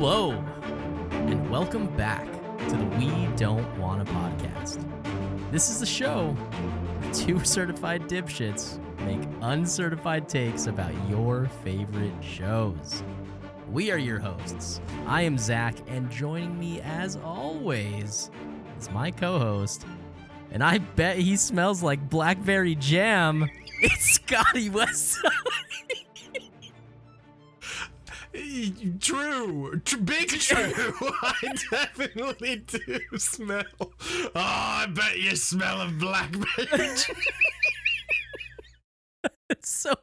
Hello, and welcome back to the We Don't Wanna podcast. This is the show where two certified dipshits make uncertified takes about your favorite shows. We are your hosts. I am Zach, and joining me as always is my co host, and I bet he smells like blackberry jam. It's Scotty West. True, Tr- big true. I definitely do smell. Oh, I bet you smell of blackberry. it's so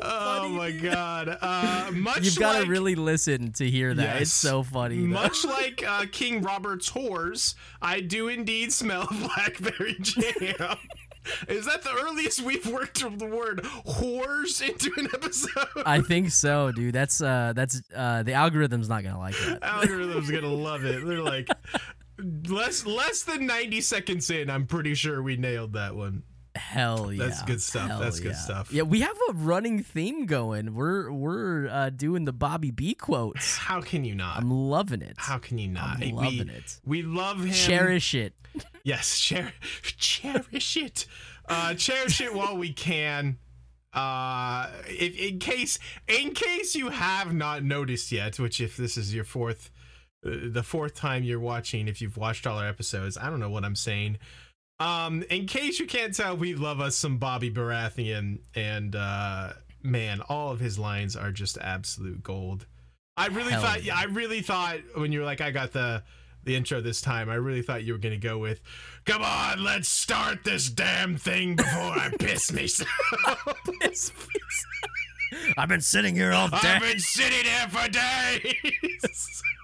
oh my god! Uh, much You've got to like, really listen to hear that. It's so funny. though. much like uh, King Robert's whores, I do indeed smell blackberry jam. Is that the earliest we've worked from the word whores into an episode? I think so, dude. That's uh that's uh the algorithm's not gonna like that. algorithm's gonna love it. They're like less less than ninety seconds in. I'm pretty sure we nailed that one. Hell yeah. That's good stuff. Hell That's good yeah. stuff. Yeah, we have a running theme going. We're we're uh doing the Bobby B quotes. How can you not? I'm loving it. How can you not? I'm we, loving it. We love him. Cherish it. Yes, cher- cherish it. Uh, cherish it while we can. Uh, if in case in case you have not noticed yet, which if this is your fourth, uh, the fourth time you're watching, if you've watched all our episodes, I don't know what I'm saying. Um, in case you can't tell, we love us some Bobby Baratheon, and uh, man, all of his lines are just absolute gold. I really Hell thought, yeah. I really thought when you were like, I got the the intro this time, I really thought you were gonna go with, "Come on, let's start this damn thing before I piss myself." I've been sitting here all day. I've been sitting here for days.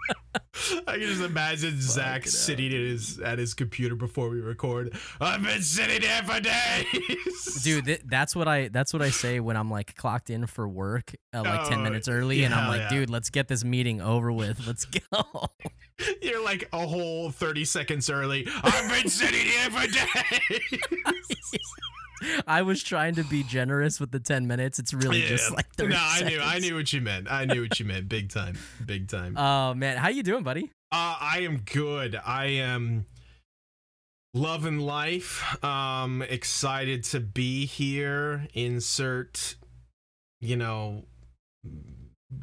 I can just imagine Zach sitting at his at his computer before we record. I've been sitting here for days, Dude, th- that's what I that's what I say when I'm like clocked in for work uh, like 10 Oh, minutes early and I'm like, yeah. dude, let's get this meeting over with. Let's go. You're like a whole thirty seconds early. I've been sitting here for days. I was trying to be generous with the 10 minutes. It's really just like 30 no, I knew, I knew what you meant. I knew what you meant. Big time, big time. Uh, Oh man, how you doing, buddy? I am good. I am loving life. Um, excited to be here. Insert, you know,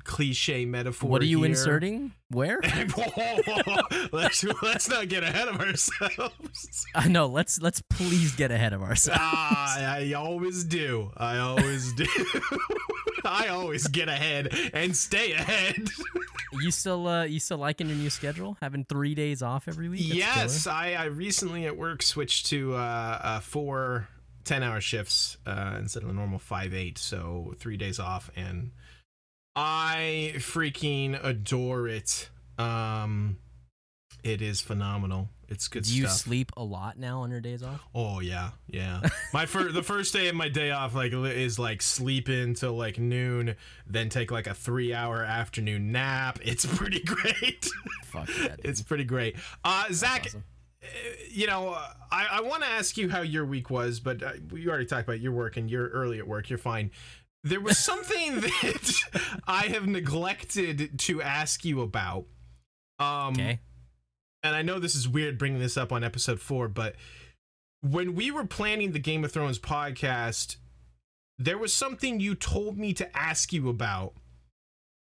cliche metaphor. what are you here. inserting? Where? let's let's not get ahead of ourselves. I know. Let's let's please get ahead of ourselves. Ah, I always do. I always do. I always get ahead and stay ahead. you still uh you still liking your new schedule? Having three days off every week? That's yes, I, I recently at work switched to uh, uh, four 10 hour shifts uh, instead of the normal 5 8. So three days off. And I freaking adore it. Um, it is phenomenal. It's good. Do you stuff. sleep a lot now on your days off? Oh yeah, yeah. My first, the first day of my day off like is like sleep until like noon, then take like a three hour afternoon nap. It's pretty great. Fuck yeah, dude. it's pretty great. Uh, Zach, awesome. uh, you know, I I want to ask you how your week was, but uh, we already talked about your work and you're early at work. You're fine. There was something that I have neglected to ask you about. Um, Okay. and I know this is weird bringing this up on episode four, but when we were planning the Game of Thrones podcast, there was something you told me to ask you about,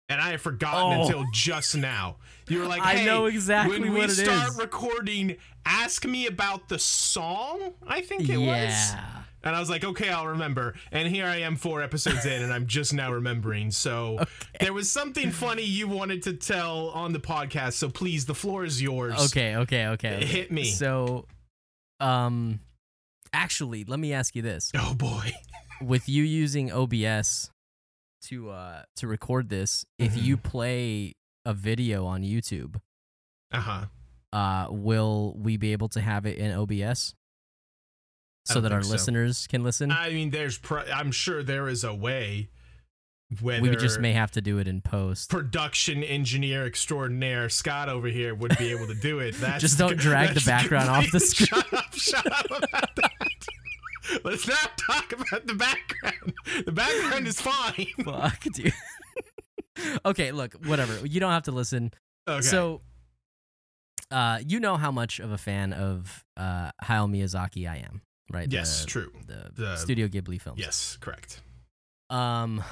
and I had forgotten Oh. until just now. You were like, I know exactly when we what it start is." recording, ask me about the song." I think it was. And I was like, okay, I'll remember. And here I am four episodes in, and I'm just now remembering. So there was something funny you wanted to tell on the podcast. So please, the floor is yours. Okay, okay, okay. okay. Hit me. So, um, actually, let me ask you this: Oh boy. with you using OBS to uh to record this, if you play a video on YouTube, Uh huh. uh, will we be able to have it in OBS so that our so. listeners can listen? I mean, there's. Pro- I'm sure there is a way. Whether we just may have to do it in post. production engineer extraordinaire Scott over here would be able to do it. That's Just don't drag the background off the screen. Shut up! Shut up about that. Let's not talk about the background. The background is fine. Fuck, dude. okay, look, whatever. You don't have to listen. Okay. So, uh, you know how much of a fan of uh, Hayao Miyazaki I am, right? yes, The, true. the, The- Studio Ghibli films. Yes, correct. Um,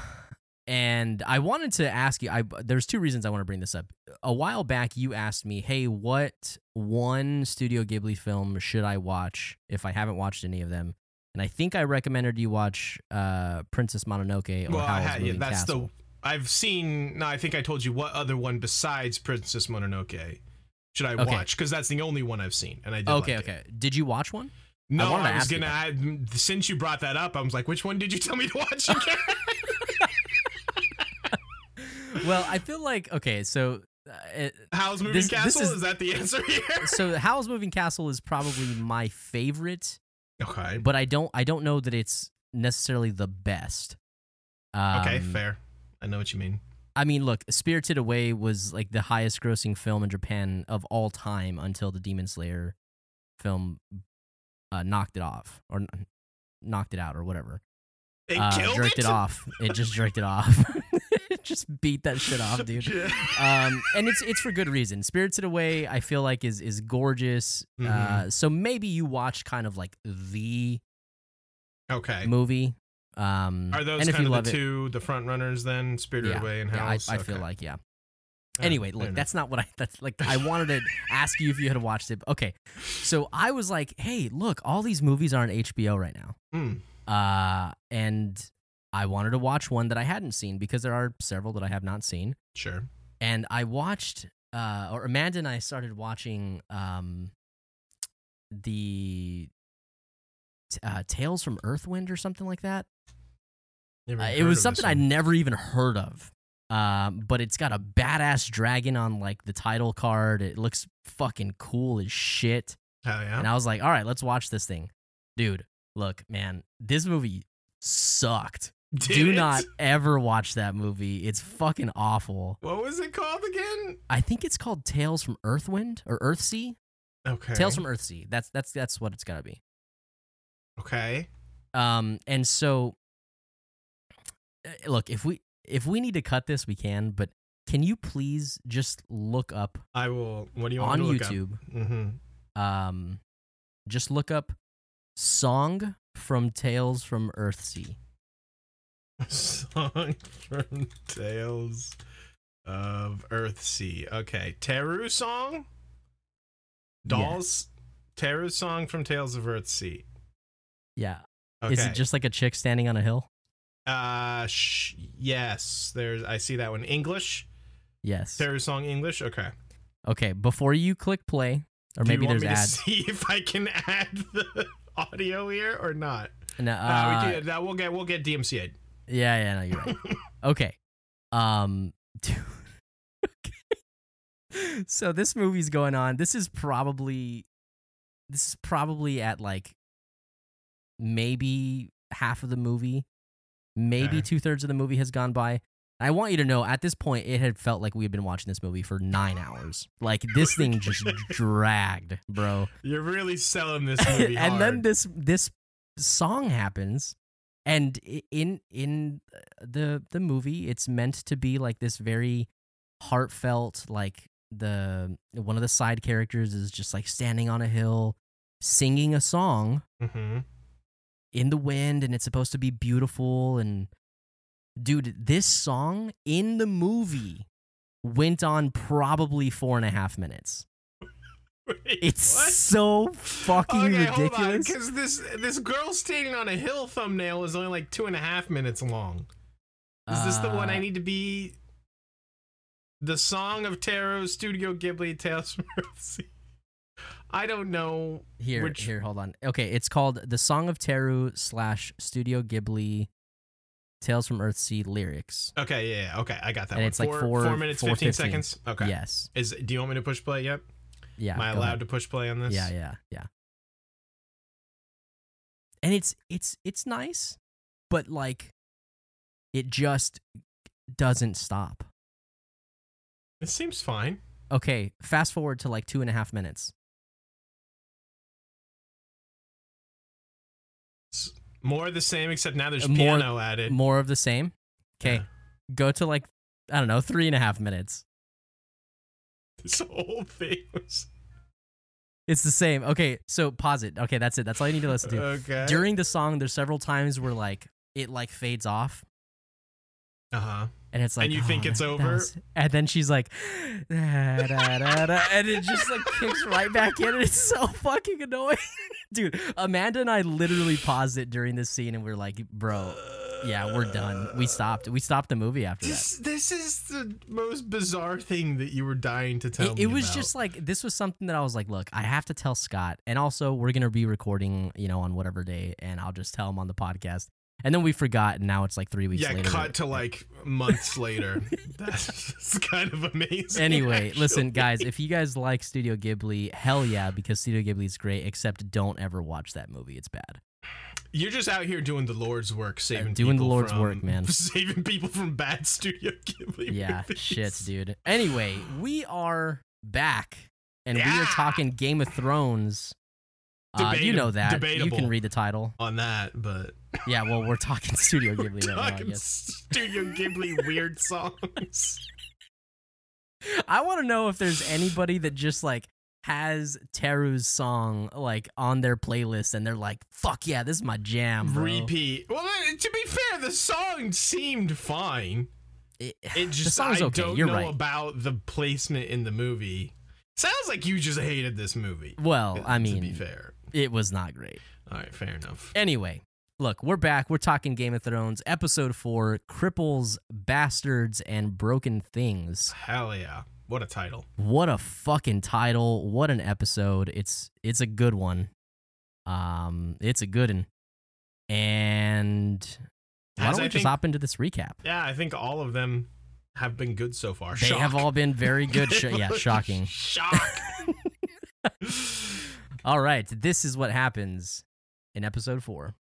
and I wanted to ask you. I there's two reasons I want to bring this up. A while back, you asked me, "Hey, what one Studio Ghibli film should I watch if I haven't watched any of them?" And I think I recommended you watch uh, Princess Mononoke or well, I Howl's had, yeah, that's Castle. the. I've seen. No, I think I told you what other one besides Princess Mononoke should I Okay. watch because that's the only one I've seen, and I did Okay, like it. okay. Did you watch one? No, wanted to I, was ask gonna add. Since you brought that up, I was like, which one did you tell me to watch again? well, I feel like okay, so uh, Howl's Moving This- this Castle? is- is, that the answer here? so Howl's Moving Castle is probably my favorite, okay. but I don't I don't know that it's necessarily the best. Um, Okay, fair. I know what you mean. I mean, look, Spirited Away was like the highest grossing film in Japan of all time until the Demon Slayer film uh, knocked it off or knocked it out or whatever. It uh, killed jerked it. it off. It just jerked it off. it just beat that shit off, dude. um, and it's it's for good reason. Spirited Away, I feel like is is gorgeous. Uh, Mhm. so maybe you watch kind of like the okay. movie. Um, Are those and if kind you of love the it, two, the front runners then? Spirited yeah, Away and yeah, I, House? I feel like yeah. Anyway, look, that's not what I. That's like I wanted to ask you if you had watched it. Okay, so I was like, hey, look, all these movies are on HBO right now. Hmm. Uh, and I wanted to watch one that I hadn't seen because there are several that I have not seen. Sure. and I watched uh or Amanda and I started watching um the uh Tales from Earthwind or something like that. Uh, it was something I'd never even heard of. Um but it's got a badass dragon on like the title card. It looks fucking cool as shit. Hell yeah. And I was like, "All right, let's watch this thing." Dude, look, man, this movie sucked. Did Do it? not ever watch that movie. It's fucking awful. What was it called again? I think it's called Tales from Earthwind or Earthsea. Okay. Tales from Earthsea. That's that's that's what it's gotta be. Okay. Um, and so, uh, look, if we if we need to cut this, we can. But can you please just look up I will. What do you want on to look YouTube? Mm-hmm. Um, just look up "Song from Tales from Earthsea." Song from Tales of Earthsea. Okay. Teru song? Dolls? Teru song from Tales of Earthsea. Yeah, Okay. is it just like a chick standing on a hill? Uh sh- yes, there's I see that one. English? Yes. Teru song English? Okay. Okay, before you click play, or Do maybe you want there's me ads. to see if I can add the audio here or not? No, Uh, uh, we do, that we'll get we'll get DMCA. Yeah, yeah, no, you're right. okay. Um okay. So this movie's going on. This is probably this is probably at like maybe half of the movie. Maybe Okay. two thirds of the movie has gone by. I want you to know at this point it had felt like we had been watching this movie for nine hours. Like this thing just dragged, bro. You're really selling this movie and then this this song happens and in in the the movie it's meant to be like this very heartfelt like the one of the side characters is just like standing on a hill singing a song Mhm. In the wind and it's supposed to be beautiful and dude this song in the movie went on probably four and a half minutes Wait, it's what? so fucking okay, ridiculous because this this girl standing on a hill thumbnail is only like two and a half minutes long. Is this the one I Uh, need to be? The Song of Teru, Studio Ghibli, Tales from Earthsea. I don't know. Here, Which- here, hold on. Okay, it's called "The Song of Teru" slash Studio Ghibli, Tales from Earthsea lyrics. Okay, yeah, yeah, okay, I got that And one. it's like four, four- four minutes, 15 4:15. seconds. Okay. Yes. Is do you want me to push play yet? Yeah. Am I allowed ahead. to push play on this? Yeah, yeah, yeah. And it's it's it's nice, but like, it just doesn't stop. It seems fine. Okay, fast forward to like two and a half minutes. More of the same, except now there's Uh, more- piano added. More of the same. Okay, Yeah. go to like I don't know, three and a half minutes. This whole thing was It's the same. Okay, so pause it. Okay, that's it. That's all you need to listen to. okay. During the song, there's several times where like it like fades off, uh huh. and it's like, And you think "Oh, it's that- that over? was-" and then she's like, "Da, da, da, da," and it just like kicks right back in, and it's so fucking annoying, dude. Amanda and I literally paused it during this scene, and we are like, bro, yeah, we're done. We stopped. We stopped the movie after that. This this is the most bizarre thing that you were dying to tell It, me. it was about. just like this was something that I was like, look, I have to tell Scott, and also we're gonna be recording, you know, on whatever day, and I'll just tell him on the podcast. And then we forgot, and now it's like three weeks yeah. later. Cut to like months later. That's just kind of amazing. Anyway, listen, guys, if you guys like Studio Ghibli, hell yeah, because Studio Ghibli is great. Except don't ever watch that movie; it's bad. You're just out here doing the Lord's work, saving doing the people Lord's from- work, man. Saving people from bad Studio Ghibli. Yeah, movies. shit, dude. Anyway, we are back, and we are talking Game of Thrones. Uh, you know that. You can read the title. On that, but Yeah, well, we're talking Studio Ghibli right now. I talking guess. Studio Ghibli weird songs. I want to know if there's anybody that just like has Teru's song like on their playlist and they're like, "Fuck yeah, this is my jam." Bro. Repeat. Well, uh, to be fair, the song seemed fine. It, It just song's I okay, don't you're know right. about the placement in the movie. Sounds like you just hated this movie. well, I mean, to be fair. It was not great. All right, fair enough. Anyway, look, we're back. We're talking Game of Thrones, episode four: cripples, bastards, and broken things. Hell yeah. What a title. What a fucking title! What an episode! It's it's a good one. Um, it's a good one. And why don't we I just think- hop into this recap? Yeah, I think all of them have been good so far. They Shock. have all been very good. Sh- yeah, shocking. Shock. All right, this is what happens in episode four.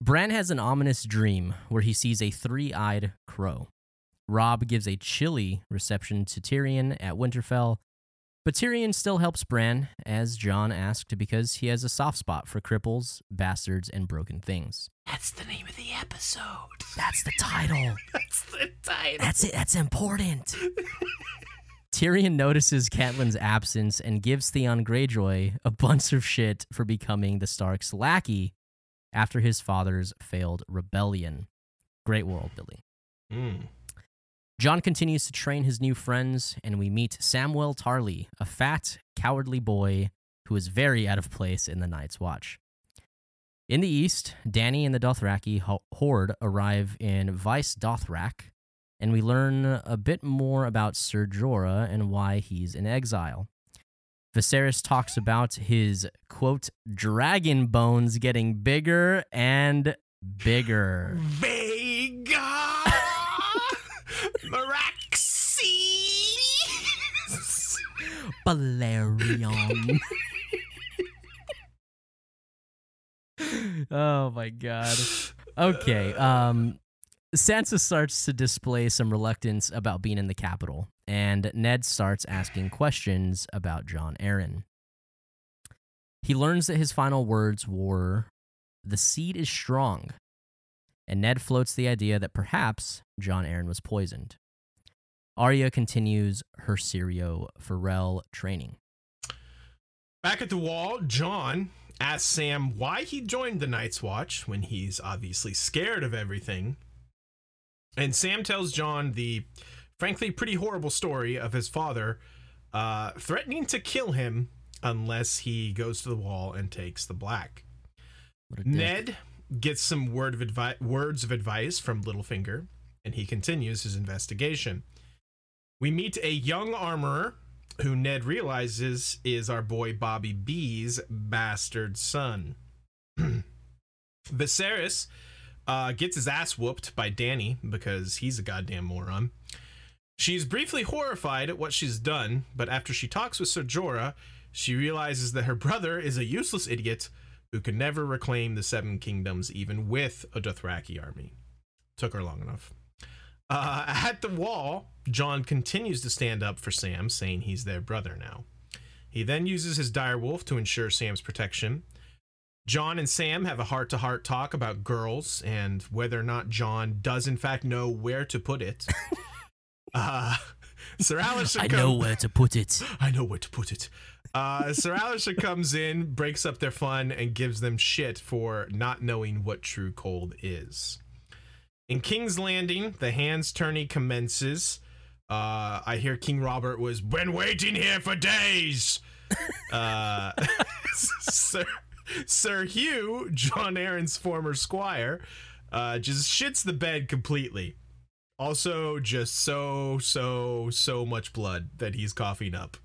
Bran has an ominous dream where he sees a three eyed crow. Robb gives a chilly reception to Tyrion at Winterfell, but Tyrion still helps Bran, as Jon asked, because he has a soft spot for cripples, bastards, and broken things. That's the name of the episode. That's the title. That's the title. That's it. That's important. Tyrion notices Catelyn's absence and gives Theon Greyjoy a bunch of shit for becoming the Stark's lackey after his father's failed rebellion. Great world, Billy. Mm. Jon continues to train his new friends, and we meet Samwell Tarly, a fat, cowardly boy who is very out of place in the Night's Watch. In the east, Dany and the Dothraki ho- horde arrive in Vaes Dothrak, and we learn a bit more about Ser Jorah and why he's in exile. Viserys talks about his, quote, dragon bones getting bigger and bigger. Vhagar Meraxes. Balerion. oh my god. Okay. Um Sansa starts to display some reluctance about being in the capital, and Ned starts asking questions about Jon Arryn. He learns that his final words were, The seed is strong. And Ned floats the idea that perhaps Jon Arryn was poisoned. Arya continues her Syrio Forel training. Back at the wall, Jon asks Sam why he joined the Night's Watch when he's obviously scared of everything. And Sam tells Jon the frankly pretty horrible story of his father uh, threatening to kill him unless he goes to the wall and takes the black. What a dick. Ned gets some word of advi- words of advice from Littlefinger, and he continues his investigation. We meet a young armorer who Ned realizes is our boy Bobby B's bastard son. Viserys uh, gets his ass whooped by Dany because he's a goddamn moron. She's briefly horrified at what she's done, but after she talks with Ser Jorah, she realizes that her brother is a useless idiot who could never reclaim the Seven Kingdoms even with a Dothraki army. Took her long enough. Uh, at the wall, Jon continues to stand up for Sam, saying he's their brother now. He then uses his direwolf to ensure Sam's protection. Jon and Sam have a heart to heart talk about girls and whether or not Jon does, in fact, know where to put it. uh, Ser Alliser I come- know where to put it. I know where to put it. Uh, Ser Alliser comes in, breaks up their fun, and gives them shit for not knowing what true cold is. In King's Landing, the hands tourney commences. Uh, I hear King Robert was been waiting here for days. Uh, Sir Sir Hugh, Jon Arryn's former squire, uh, just shits the bed completely. Also, just so so so much blood that he's coughing up.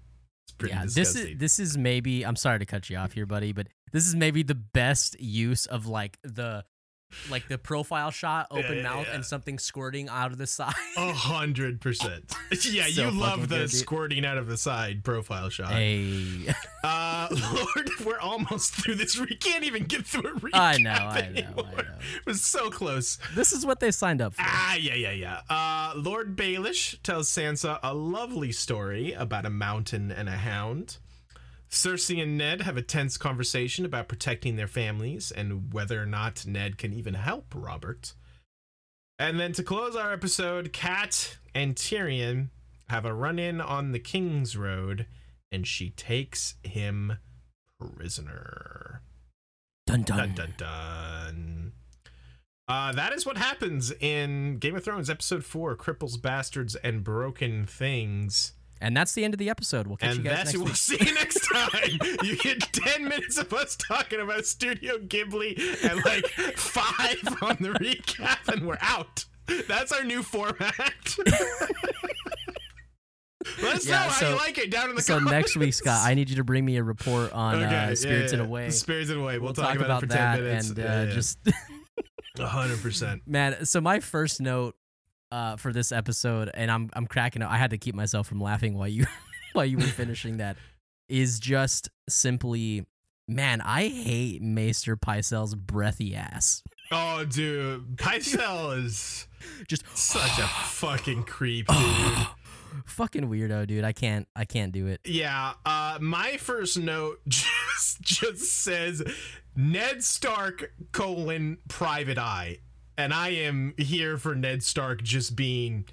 It's pretty yeah, this is this is maybe I'm sorry to cut you off here, buddy, but this is maybe the best use of like the like the profile shot, open yeah, mouth, yeah. and something squirting out of the side. A hundred percent. Yeah, So you love the good, squirting out of the side profile shot. Hey, Uh, Lord, we're almost through this. We can't even get through a recap I know, I know, I anymore. know. It was so close. this is what they signed up for. Ah, yeah, yeah, yeah. Uh, Lord Baelish tells Sansa a lovely story about a mountain and a hound. Cersei and Ned have a tense conversation about protecting their families and whether or not Ned can even help Robert. And then to close our episode, Cat and Tyrion have a run in on the King's Road and she takes him prisoner. Dun dun. Dun dun dun. Uh, that is what happens in Game of Thrones episode four: Cripples, Bastards, and Broken Things. And that's the end of the episode. We'll catch And you guys that's next we'll week. see you next time. you get ten minutes of us talking about Studio Ghibli and like five on the recap, and we're out. That's our new format. Let us Yeah, know how so- you like it down in the So comments. So next week, Scott, I need you to bring me a report on Okay, uh, yeah, Spirited yeah. Away. Spirited Away. We'll, We'll talk, about, it for that and uh, Yeah, yeah. just hundred percent. man. So my first note uh, for this episode, and I'm I'm cracking up. I had to keep myself from laughing while you while you were finishing that. Is just simply, man. I hate Maester Pycelle's breathy ass. Oh, dude, Pycelle is Just such a fucking creep, dude. fucking weirdo, dude. I can't I can't do it. Yeah, uh, my first note just just says Ned Stark colon Private Eye, and I am here for Ned Stark just being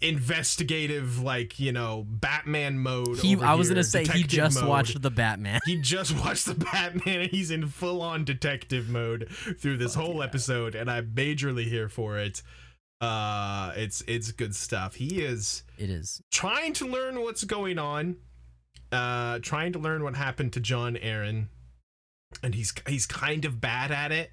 investigative, like you know, Batman mode. He, I was here, gonna say he just mode. watched the Batman. He just watched the Batman and he's in full on detective mode through this Fuck whole yeah. episode, and I'm majorly here for it. Uh, it's it's good stuff. He is It is. trying to learn what's going on, uh, trying to learn what happened to Jon Arryn, and he's he's kind of bad at it.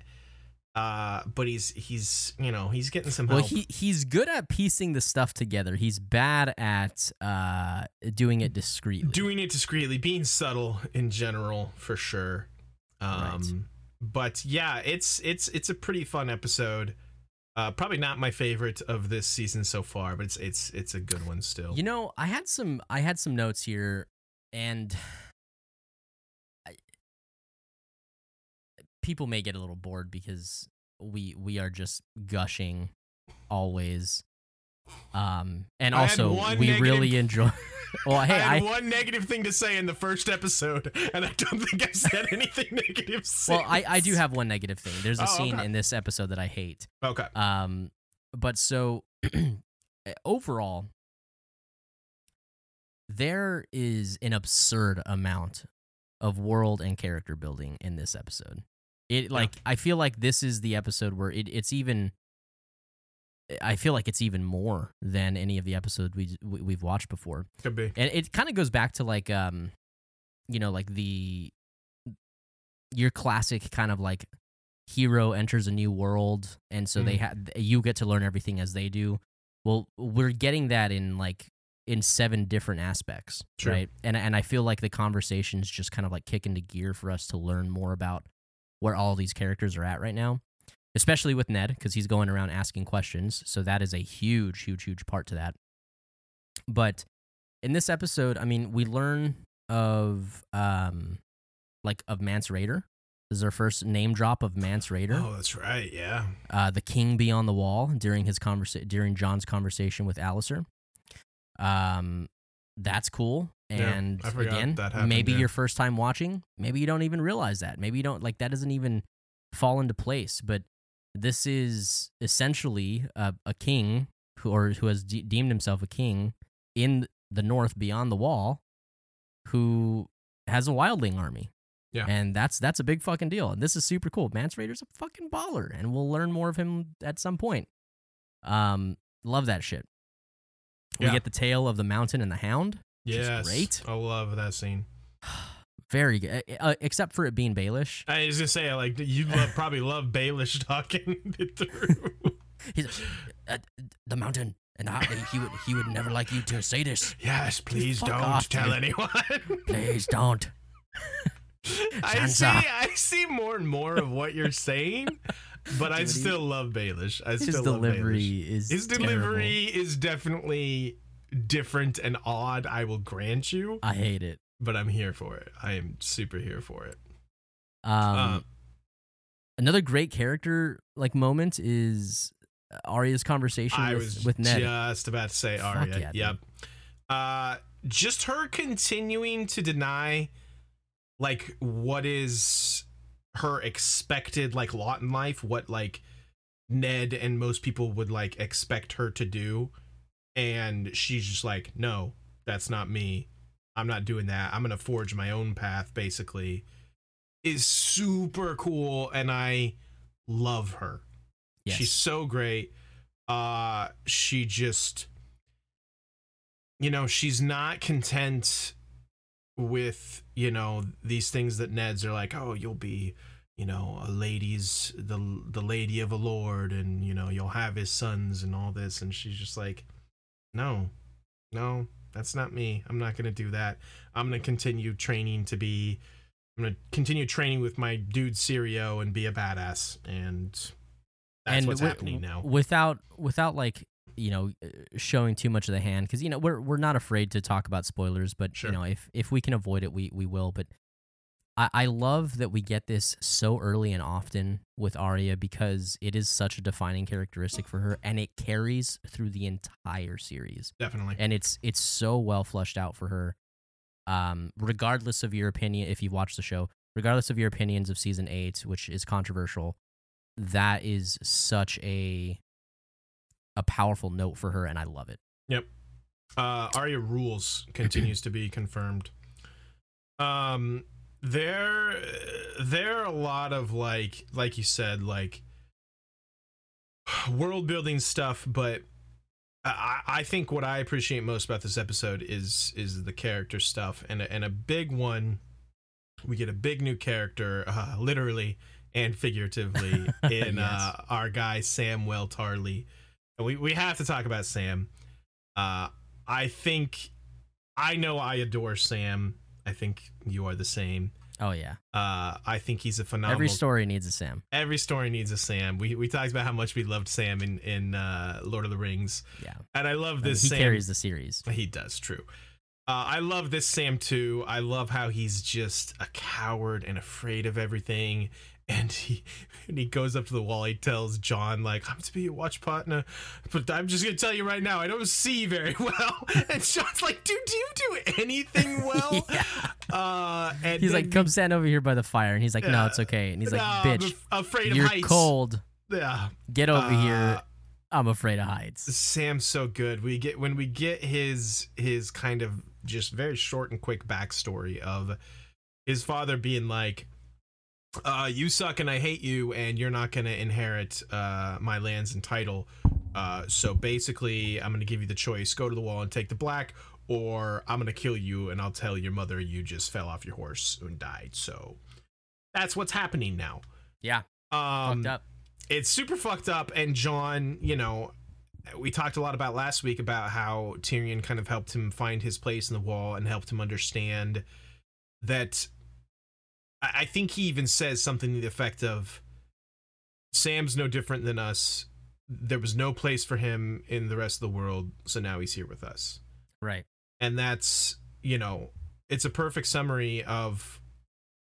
Uh, but he's he's you know he's getting some help. Well, he he's good at piecing the stuff together. He's bad at uh doing it discreetly. doing it discreetly, being subtle in general for sure. Um, Right. but yeah, it's it's it's a pretty fun episode. Uh, probably not my favorite of this season so far, but it's it's it's a good one still. You know, I had some I had some notes here, and people may get a little bored because we we are just gushing always. Um, and I also we negative- really enjoy. well, hey, I had I one negative thing to say in the first episode, and I don't think I've said anything negative. Since. well I I do have one negative thing. There's a Oh, scene okay. in this episode that I hate. okay. Um, but so overall, there is an absurd amount of world and character building in this episode. It like I feel like this is the episode where it, it's even. I feel like it's even more than any of the episodes we we- we've watched before, Could be. and it kind of goes back to like um, you know, like the your classic kind of like hero enters a new world and so they Mhm. have you get to learn everything as they do well we're getting that in like in seven different aspects True. right and and i feel like the conversations just kind of like kick into gear for us to learn more about where all these characters are at right now especially with ned because he's going around asking questions so that is a huge huge huge part to that but in this episode i mean we learn of um like of mance rayder this is our first name drop of mance rayder Oh, that's right. Yeah. uh, the king beyond the wall during his conversa- during Jon's conversation with Alliser. Um, that's cool. Yeah, And I again, that happened, maybe yeah. your first time watching, maybe you don't even realize that. Maybe you don't like that doesn't even fall into place. But this is essentially a, a king who or who has de- deemed himself a king in the north beyond the wall, who has a wildling army. Yeah. And that's that's a big fucking deal. And this is super cool. Mance Rayder's a fucking baller, and we'll learn more of him at some point. Um, love that shit. We Yeah. get the tale of the mountain and the hound. Is great. I love that scene. Very good, uh, uh, except for it being Baelish. I was gonna say like you love, probably love Baelish talking it through. He's uh, the mountain, and I, he would he would never like you to say this. yes, please Fuck don't off, tell dude. anyone. Please don't. I see. I see more and more of what you're saying, but I still love Baelish. I His still love Baelish. delivery is His terrible. delivery is definitely different and odd. I will grant you, I hate it. but I'm here for it. I am super here for it. Um, Uh, another great character like moment is Arya's conversation I with, was with Ned. just about to say Fuck Arya. yeah, yep. Uh, just her continuing to deny, like, what is her expected like lot in life, what like Ned and most people would like expect her to do, and she's just like, no, that's not me. I'm not doing that. I'm gonna forge my own path. Basically, is super cool, and I love her. Yes. She's so great. Uh she just you know, she's not content with, you know, these things that Ned's are like, "Oh, you'll be, you know, a lady's the the lady of a lord and, you know, you'll have his sons and all this." And she's just like, "No. No, that's not me. I'm not going to do that. I'm going to continue training to be I'm going to continue training with my dude Syrio and be a badass." And that's and what's wi- happening now. Without without like you know uh, showing too much of the hand because you know we're we're not afraid to talk about spoilers, but Sure. you know if if we can avoid it, we we will. But I I love that we get this so early and often with Arya because it is such a defining characteristic for her, and it carries through the entire series. Definitely. and it's it's so well fleshed out for her um regardless of your opinion if you've watched the show regardless of your opinions of season 8 which is controversial that is such a a powerful note for her and I love it Yep. Uh, Arya rules continues to be confirmed. Um, there, there are a lot of like, like you said, like world building stuff, but I, I think what I appreciate most about this episode is is the character stuff, and a, and a big one. We get a big new character, uh, literally and figuratively, in Yes. uh, our guy Samwell Tarly. And we we have to talk about Sam. Uh, I think I know I adore Sam. I think you are the same. oh yeah Uh, I think he's a phenomenal. every story needs a Sam every story needs a Sam. We we talked about how much we loved Sam in in uh, Lord of the Rings, yeah and I love I mean, this. he Sam. carries the series He does, true. Uh, I love this Sam too. I love how he's just a coward and afraid of everything. And he and he goes up to the wall, he tells Jon, like, I'm to be your watch partner, but I'm just gonna tell you right now, I don't see very well. And Jon's like, dude, do you do anything well? Yeah. uh and he's then like come stand over here by the fire and he's like no it's okay and he's like bitch, I'm afraid you're heights. cold Yeah. get over Uh, here I'm afraid of heights Sam's so good. We get when we get his his kind of just very short and quick backstory of his father being like, uh, "You suck and I hate you, and you're not gonna inherit uh, my lands and title. Uh, so basically, I'm gonna give you the choice: go to the wall and take the black, or I'm gonna kill you and I'll tell your mother you just fell off your horse and died. So that's what's happening now. yeah Um, fucked up it's super fucked up and jon you know we talked a lot about last week about how tyrion kind of helped him find his place in the wall and helped him understand that i, I think he even says something to the effect of sam's no different than us. There was no place for him in the rest of the world so now he's here with us. Right. And that's you know it's a perfect summary of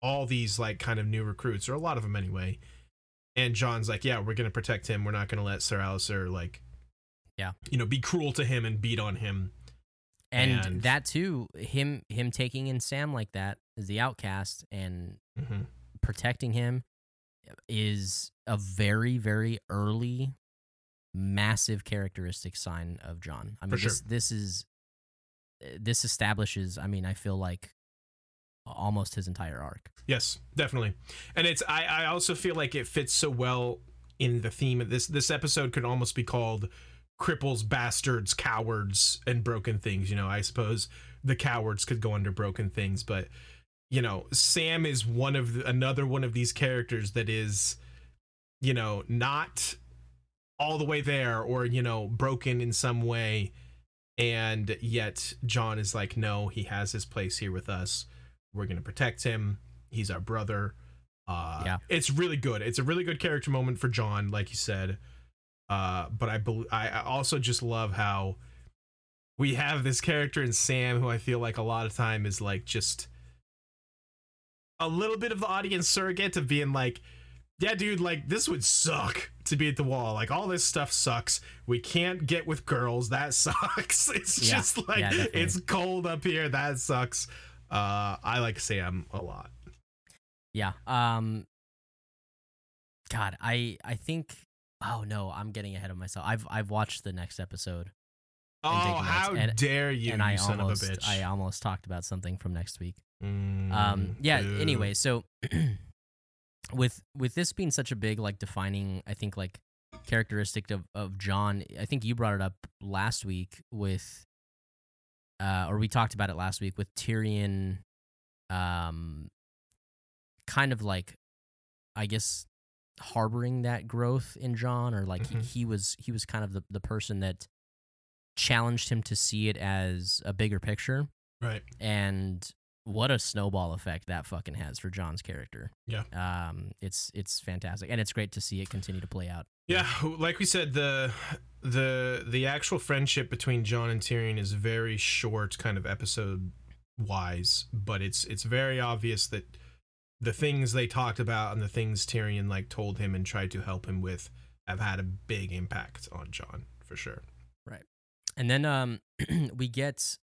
all these like kind of new recruits or a lot of them anyway. And jon's like yeah we're gonna protect him. We're not gonna let ser alliser like Yeah. you know be cruel to him and beat on him And, And- that too, him him taking in Sam like that as the outcast and Mhm. protecting him is a very very early massive characteristic sign of Jon. I mean sure. this this is this establishes I mean I feel like almost his entire arc. Yes, definitely. And it's I, I also feel like it fits so well in the theme of this this episode could almost be called cripples, bastards, cowards, and broken things. You know, I suppose the cowards could go under broken things, but you know, Sam is one of the, another one of these characters that is, you know, not all the way there or you know broken in some way and yet jon is like no he has his place here with us. We're going to protect him. He's our brother. Uh Yeah. it's really good. It's a really good character moment for jon like you said uh but i bel I, I also just love how we have this character in sam who i feel like a lot of time is like just a little bit of the audience surrogate of being like yeah, dude, like this would suck to be at the wall. Like all this stuff sucks. We can't get with girls. That sucks. It's Yeah. just like Yeah, it's cold up here. That sucks. Uh I like Sam a lot. Yeah. Um God, I I think oh no, I'm getting ahead of myself. I've I've watched the next episode Oh, how and- dare you, and you I son almost of a bitch. I almost talked about something from next week. Mm, um yeah anyway so with with this being such a big like defining i think like characteristic of of jon i think you brought it up last week with uh or we talked about it last week with tyrion um kind of like i guess harboring that growth in jon or like he, Mhm. he was he was kind of the, the person that challenged him to see it as a bigger picture Right. and what a snowball effect that fucking has for Jon's character. Yeah. Um, it's it's fantastic, and it's great to see it continue to play out. Yeah, like we said, the the the actual friendship between Jon and Tyrion is very short, kind of episode wise, but it's it's very obvious that the things they talked about and the things Tyrion like told him and tried to help him with have had a big impact on Jon for sure. Right. And then um, we get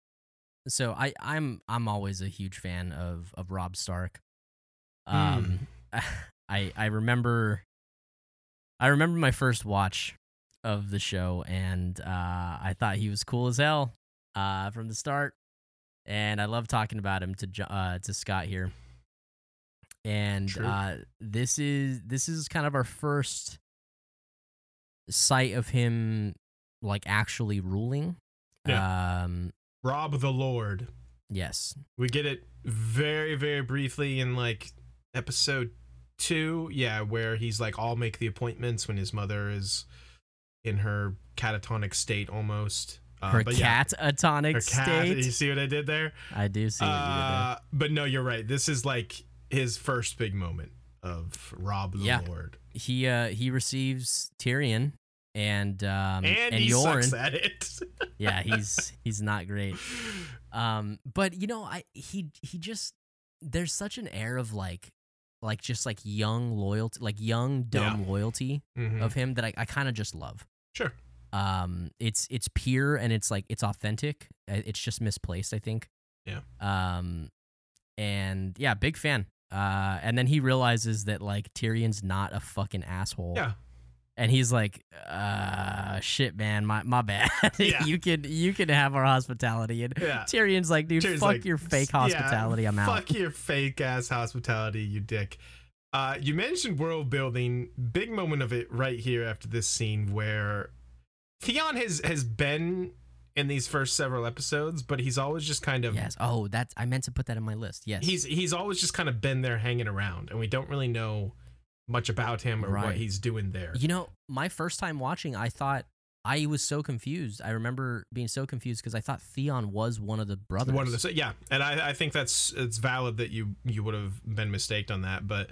so I I'm I'm always a huge fan of of Robb Stark. Um, I I remember I remember my first watch of the show, and uh, I thought he was cool as hell uh, from the start, and I love talking about him to uh, to Scott here. And uh, this is this is kind of our first sight of him like actually ruling. Um, Robb the Lord. yes, We get it very, very briefly in like episode two. Yeah, where he's like, I'll make the appointments when his mother is in her catatonic state almost. Uh, her but yeah, catatonic her cat. state. You see what I did there? I do see what you did there. Uh, but no, you're right. This is like his first big moment of Robb the Yeah. Lord. he uh he receives Tyrion and um and, and he Yoren. sucks at it. yeah, he's he's not great. Um but you know, I he he just there's such an air of like like just like young loyalty, like young dumb loyalty Mhm. of him that I, I kind of just love. Sure. Um it's it's pure and it's like it's authentic. It's just misplaced, I think. Yeah. Um and yeah, big fan. Uh and then he realizes that like Tyrion's not a fucking asshole. Yeah. and he's like, uh, shit, man, my my bad. Yeah. you can you can have our hospitality. And Yeah. Tyrion's like, dude, Tyrion's fuck like, your fake "Yeah, hospitality. I'm out. Fuck your fake ass hospitality, you dick. Uh, you mentioned world building. Big moment of it right here after this scene where Theon has has been in these first several episodes, but he's always just kind of Yes. Oh, that's I meant to put that in my list. Yes. he's he's always just kind of been there hanging around, and we don't really know much about him or what he's doing there. You know, my first time watching, I thought I was so confused. I remember being so confused because I thought Theon was one of the brothers. One of the yeah, and I, I think that's it's valid that you you would have been mistaken on that, but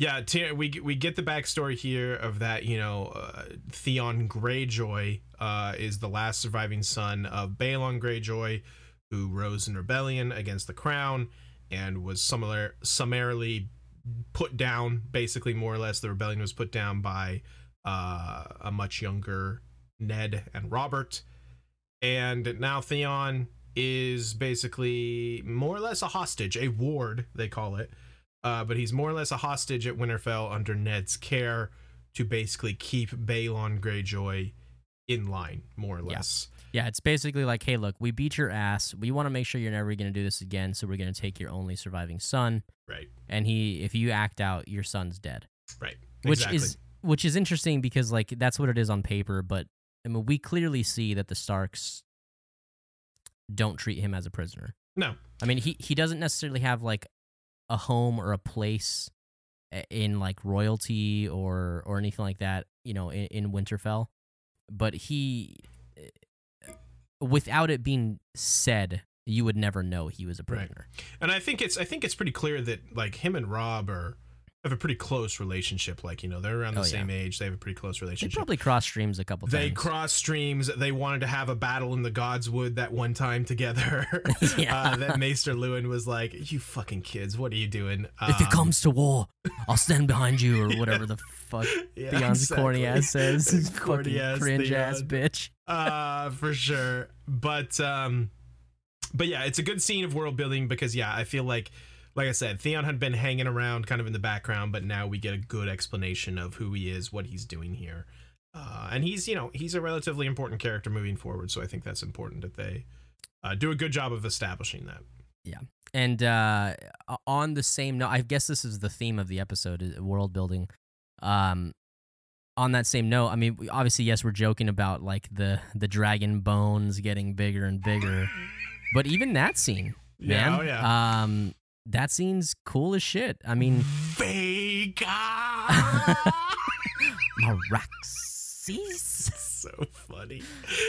yeah, we we get the backstory here of that you know uh, Theon Greyjoy uh, is the last surviving son of Balon Greyjoy, who rose in rebellion against the crown and was similar summarily put down. Basically, more or less, the rebellion was put down by uh, a much younger Ned and Robert. And now Theon is basically more or less a hostage, a ward they call it. Uh, but he's more or less a hostage at Winterfell under Ned's care to basically keep Balon Greyjoy in line, more or Yeah. less. Yeah, it's basically like, hey, look, we beat your ass. We want to make sure you're never going to do this again, so we're going to take your only surviving son. Right. And he, if you act out, your son's dead. Right. Which exactly. is which is interesting because like that's what it is on paper, but I mean we clearly see that the Starks don't treat him as a prisoner. no. I mean he he doesn't necessarily have like a home or a place in like royalty or or anything like that, you know, in, in Winterfell, but he eh, without it being said, you would never know he was a Right. prisoner. And I think it's I think it's pretty clear that like him and Robb are have a pretty close relationship. Like you know they're around the Oh, yeah. same age. They have a pretty close relationship. They probably cross streams a couple times. They times. cross streams. They wanted to have a battle in the Godswood that one time together. Yeah. uh, that Maester Luwin was like, "You fucking kids, what are you doing?" if it Um, comes to war, I'll stand behind you, or whatever the fuck yeah, Theon's corny ass says. His Fucking corny ass cringe ass bitch. uh for sure but um but yeah it's a good scene of world building because yeah i feel like like i said theon had been hanging around kind of in the background but now we get a good explanation of who he is what he's doing here uh and he's you know he's a relatively important character moving forward so i think that's important that they uh, do a good job of establishing that Yeah. And uh, on the same note, I guess this is the theme of the episode: world building. Um, on that same note, I mean, we- obviously, yes, we're joking about like the the dragon bones getting bigger and bigger, but even that scene, man, yeah oh yeah um, that scene's cool as shit. I mean, Vhagar Meraxes. so funny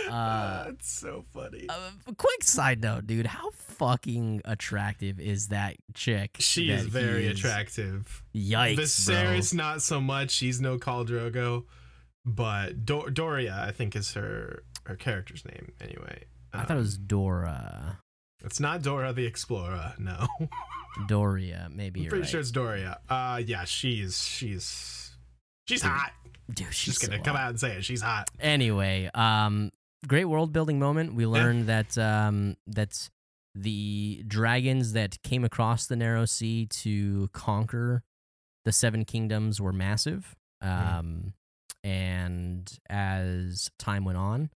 Uh, it's so funny Uh, a quick side note, dude. How fucking attractive is that chick? she that is very is? attractive Yikes, Viserys, not so much. She's no Khal Drogo, but Dor- Doreah, I think, is her her character's name. Anyway, bro. I thought it was Um, Dora. It's not Dora the Explorer. No, Doreah, maybe I'm pretty right. sure it's Doreah. Uh, yeah, she's she's she's hot. Dude, she's Just gonna so come hot. out and say it. She's hot. Anyway, um, great world building moment. We learned that um that the dragons that came across the narrow sea to conquer the seven kingdoms were massive. Mhm. Um, and as time went on,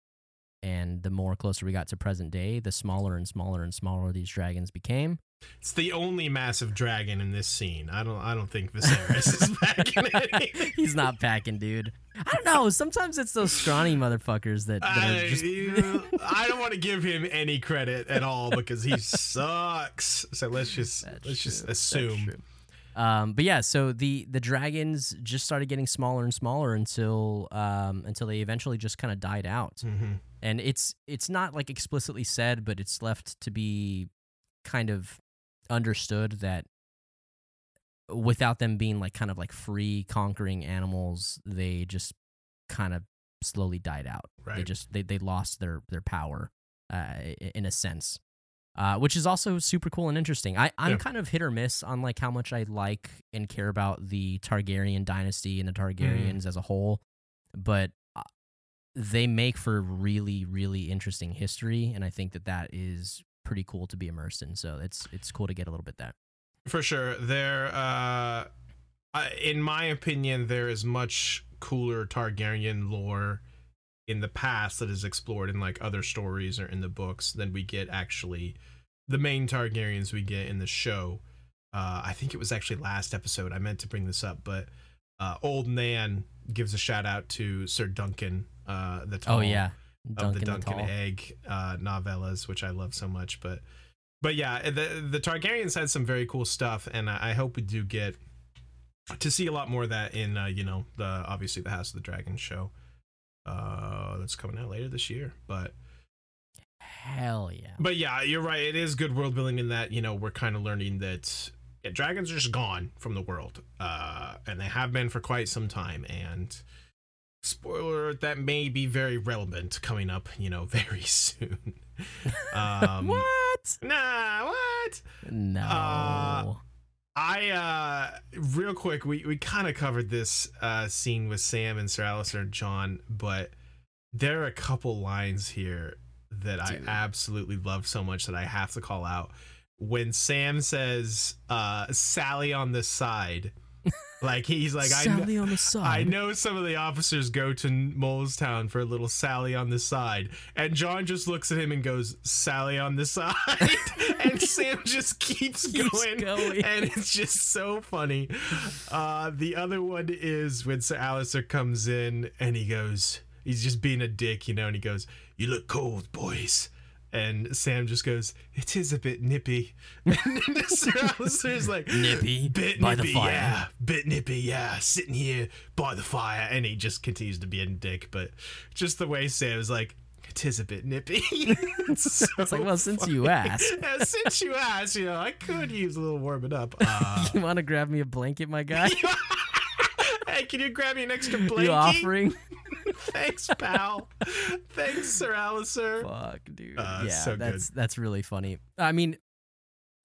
and the more closer we got to present day, the smaller and smaller and smaller these dragons became. It's the only massive dragon in this scene. I don't I don't think Viserys is packing anything. He's not packing, dude. I don't know. Sometimes it's those scrawny motherfuckers that, that I, are just. I don't want to give him any credit at all because he sucks. So let's just That's let's just true. That's assume. Um, but yeah, so the the dragons just started getting smaller and smaller until um, until they eventually just kind of died out. Mhm. And it's it's not like explicitly said, but it's left to be kind of understood that without them being like kind of like free conquering animals, they just kind of slowly died out. Right. They just they, they lost their their power uh, in a sense, uh, which is also super cool and interesting. I I'm Yeah. kind of hit or miss on like how much I like and care about the Targaryen dynasty and the Targaryens as a whole, but uh, they make for really really interesting history, and I think that that is pretty cool to be immersed in. So it's it's cool to get a little bit that. For sure. There uh in my opinion there is much cooler Targaryen lore in the past that is explored in like other stories or in the books than we get actually the main Targaryens we get in the show. Uh I think it was actually last episode I meant to bring this up but uh old Nan gives a shout out to Ser Duncan uh the tall Oh yeah, of the Duncan Dunk and Egg uh, novellas, which I love so much. But but yeah, the the Targaryens had some very cool stuff, and I, I hope we do get to see a lot more of that in uh, you know the obviously the House of the Dragon show uh, that's coming out later this year. But Hell yeah. but yeah, you're right. It is good world building in that you know we're kind of learning that. Yeah, dragons are just gone from the world, uh, and they have been for quite some time. And spoiler, that may be very relevant coming up, you know, very soon. um, what? Nah, what? No. uh, I uh real quick, we we kind of covered this uh scene with Sam and Ser Alliser and Jon, but there are a couple lines here that I absolutely love so much that I have to call out when Sam says uh, Sally on the side. Like he's like I know, on the side. I know some of the officers go to Molestown for a little Sally on the side, and Jon just looks at him and goes, "Sally on the side," and Sam just keeps, Keeps going, going. and it's just so funny. Uh, the other one is when Ser Alliser comes in and he goes, he's just being a dick, you know, and he goes, "You look cold, boys." And Sam just goes, "It is a bit nippy." And Ser Alliser's like, Nippy bit by the nippy, fire. yeah, bit nippy, yeah, sitting here by the fire, and he just continues to be a dick. But just the way Sam's like, it is a bit nippy. it's, so It's like, well, since you asked. Yeah, since you asked, you know, I could use a little warming up. Uh, You want to grab me a blanket, my guy? hey, can you grab me an extra blanket? you offering? Thanks, pal. Thanks, Ser Alliser. Fuck, dude. Uh, yeah, so that's that's really funny. I mean,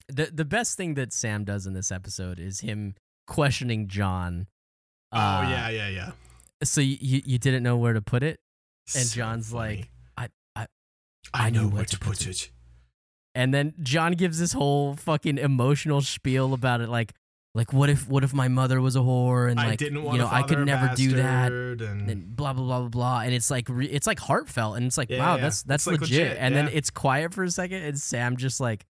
the the best thing that Sam does in this episode is him questioning Jon. oh Uh, yeah, yeah, yeah. So you you you didn't know where to put it, and So Jon's funny. like, I I, I, I know where where to to put put it. and then Jon gives this whole fucking emotional spiel about it, like like what if what if my mother was a whore and I like didn't want you know I could never do that. And, and blah blah blah blah blah and it's like re- it's like heartfelt and it's like Yeah, wow yeah. that's that's It's, like, legit. legit, and then it's quiet for a second and sam just like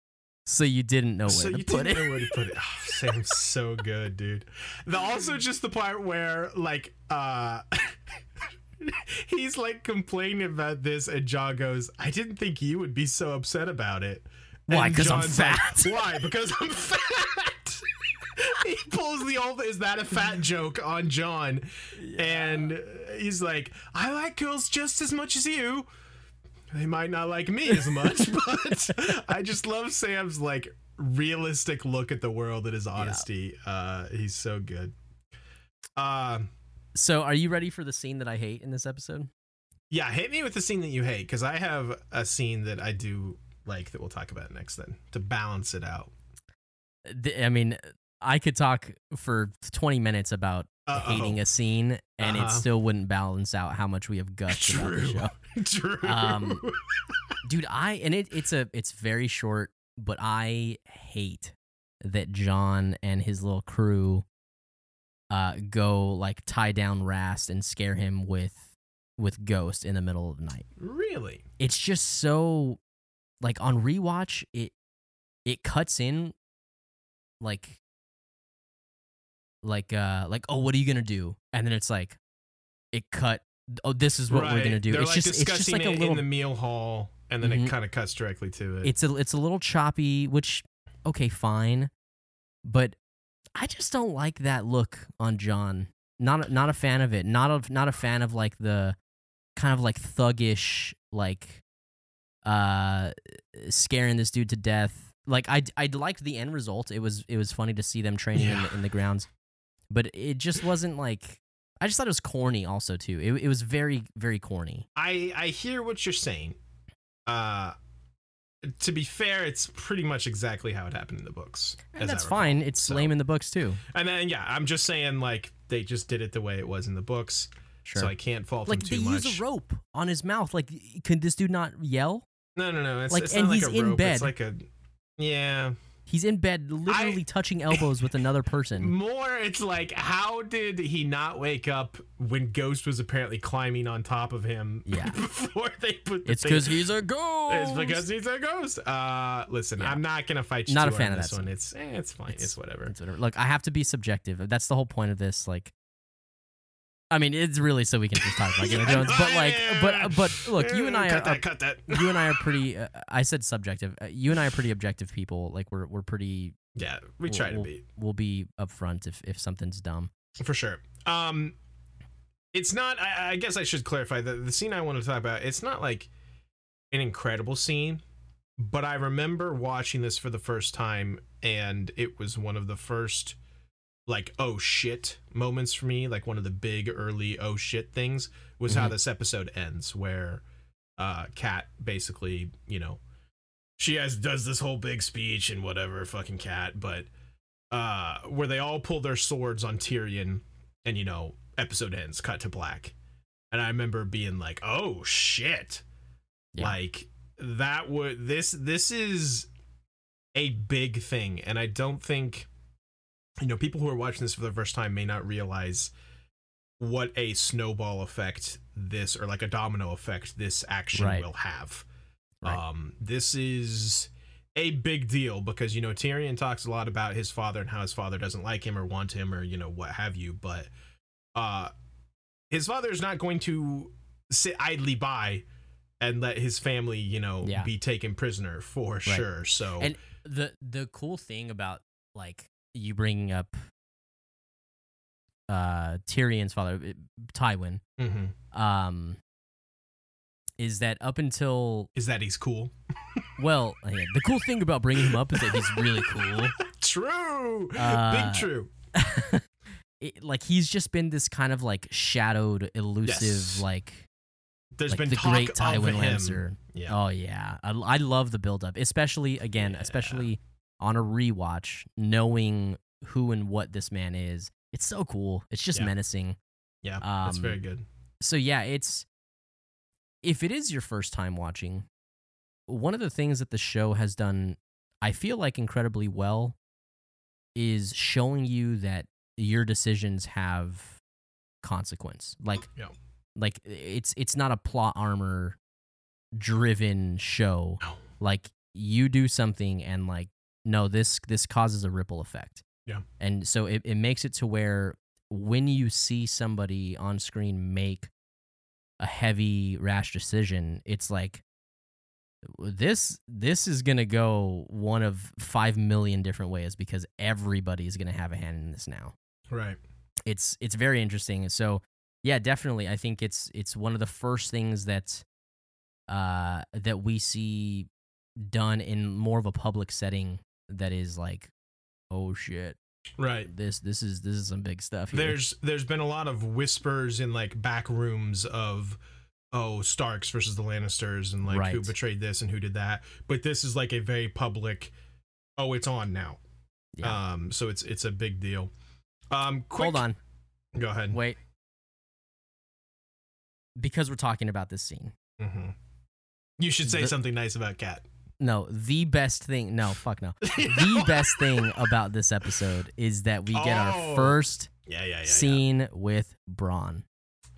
so you didn't know where so to you put didn't it know where to put it. Oh, Sam's so good, dude. The, also, just the part where like uh he's like complaining about this, and Jon goes, "I didn't think you would be so upset about it." Why? And 'Cause I'm John's like, fat. Why? Because I'm fat. He pulls the old "Is that a fat?" joke on Jon, and he's like, "I like girls just as much as you." They might not like me as much, but I just love Sam's like realistic look at the world and his honesty. Uh, he's so good. Um, so are you ready for the scene that i hate in this episode yeah, hit me with the scene that you hate because I have a scene that I do like that we'll talk about next. Then to balance it out. I mean i could talk for 20 minutes about Uh-oh. hating a scene and Uh-huh. it still wouldn't balance out how much we have gushed about the True. show True. Um, dude i and it, it's a it's very short but i hate that jon and his little crew uh go like tie down rast and scare him with with ghost in the middle of the night really? it's just so like on rewatch it it cuts in like like uh like oh what are you gonna do? And then it's like it cut oh this is what we're gonna do. They're it's like just it's just like a little in the meal hall, and then Mhm. it kind of cuts directly to it. it's a it's a little choppy which okay fine but i just don't like that look on jon. Not a- not a fan of it. Not a not a fan of like the kind of like thuggish like uh scaring this dude to death. Like i i liked the end result. It was it was funny to see them training in, the, in the grounds but it just wasn't like i just thought it was corny also too it, it was very very corny I I hear what you're saying. Uh, to be fair, it's pretty much exactly how it happened in the books. and that's fine it's So- lame in the books too And then yeah, I'm just saying like they just did it the way it was in the books, sure so I can't fault like they too use a rope on his mouth. Like, could this dude not yell? No, no, no. It's, Like, it's and he's like a in rope. bed. It's like a yeah. He's in bed, literally touching elbows with another person. More, it's like how did he not wake up when Ghost was apparently climbing on top of him? Yeah. before they put the It's because he's a ghost. It's because he's a ghost. Uh, listen, Yeah. I'm not gonna fight you. Not a fan on of this that one. It's eh, it's fine. It's, It's- whatever. It's whatever. Look, I have to be subjective. That's the whole point of this. Like, I mean, it's really so we can just talk about Game of Thrones. But like, but but look, you and I cut are, that. Cut that. you and I are pretty. Uh, I said subjective. Uh, you and I are pretty objective people. Like, we're we're pretty. Yeah, we we'll- try to be We'll be upfront if if something's dumb. for sure. Um, it's not. I, I guess I should clarify that the scene I want to talk about. It's not like an incredible scene, but I remember watching this for the first time, and it was one of the first like oh shit moments for me. Like one of the big early oh shit things was how Mhm. this episode ends, where uh, Cat basically, you know, she has does this whole big speech and whatever, fucking Cat, but uh, where they all pull their swords on Tyrion, and you know, episode ends, cut to black, and I remember being like, oh shit, Yeah. like that would this this is a big thing and i don't think you know people who are watching this for the first time may not realize what a snowball effect this or like a domino effect this action Right. will have Right. um this is a big deal because you know Tyrion talks a lot about his father and how his father doesn't like him or want him or you know what have you but uh his father is not going to sit idly by and let his family you know Yeah. be taken prisoner for sure so And the the cool thing about like you bringing up uh Tyrion's father, uh, Tywin, Mhm. um, is that up until is that he's cool well, yeah, the cool thing about bringing him up is that he's really cool. true Uh, big true It, like he's just been this kind of like shadowed, elusive, Yes. like there's like been the talk great of Tywin Lannister. yeah Oh yeah, I, I love the build up, especially again, Yeah. especially on a rewatch, knowing who and what this man is. It's so cool. It's just Yeah. menacing. yeah that's um, very good So yeah, it's if it is your first time watching, one of the things that the show has done, I feel like incredibly well, is showing you that your decisions have consequence. Like yeah like it's it's not a plot armor driven show no like you do something and like no this this causes a ripple effect Yeah. and so it, it makes it to where when you see somebody on screen make a heavy rash decision it's like this this is gonna go one of five million different ways because everybody's gonna have a hand in this now right it's it's very interesting. So yeah, definitely. I think it's it's one of the first things that uh that we see done in more of a public setting that is like, oh shit, right this this is this is some big stuff. Here. there's there's been a lot of whispers in like back rooms of oh Starks versus the Lannisters and like who betrayed this and who did that but this is like a very public oh it's on now yeah. um so it's it's a big deal um quick, Hold on, go ahead wait, because we're talking about this scene. mm-hmm. you should say The- something nice about Cat No, the best thing. No, fuck no. The best thing about this episode is that we get Oh. our first yeah yeah yeah, scene with Bronn.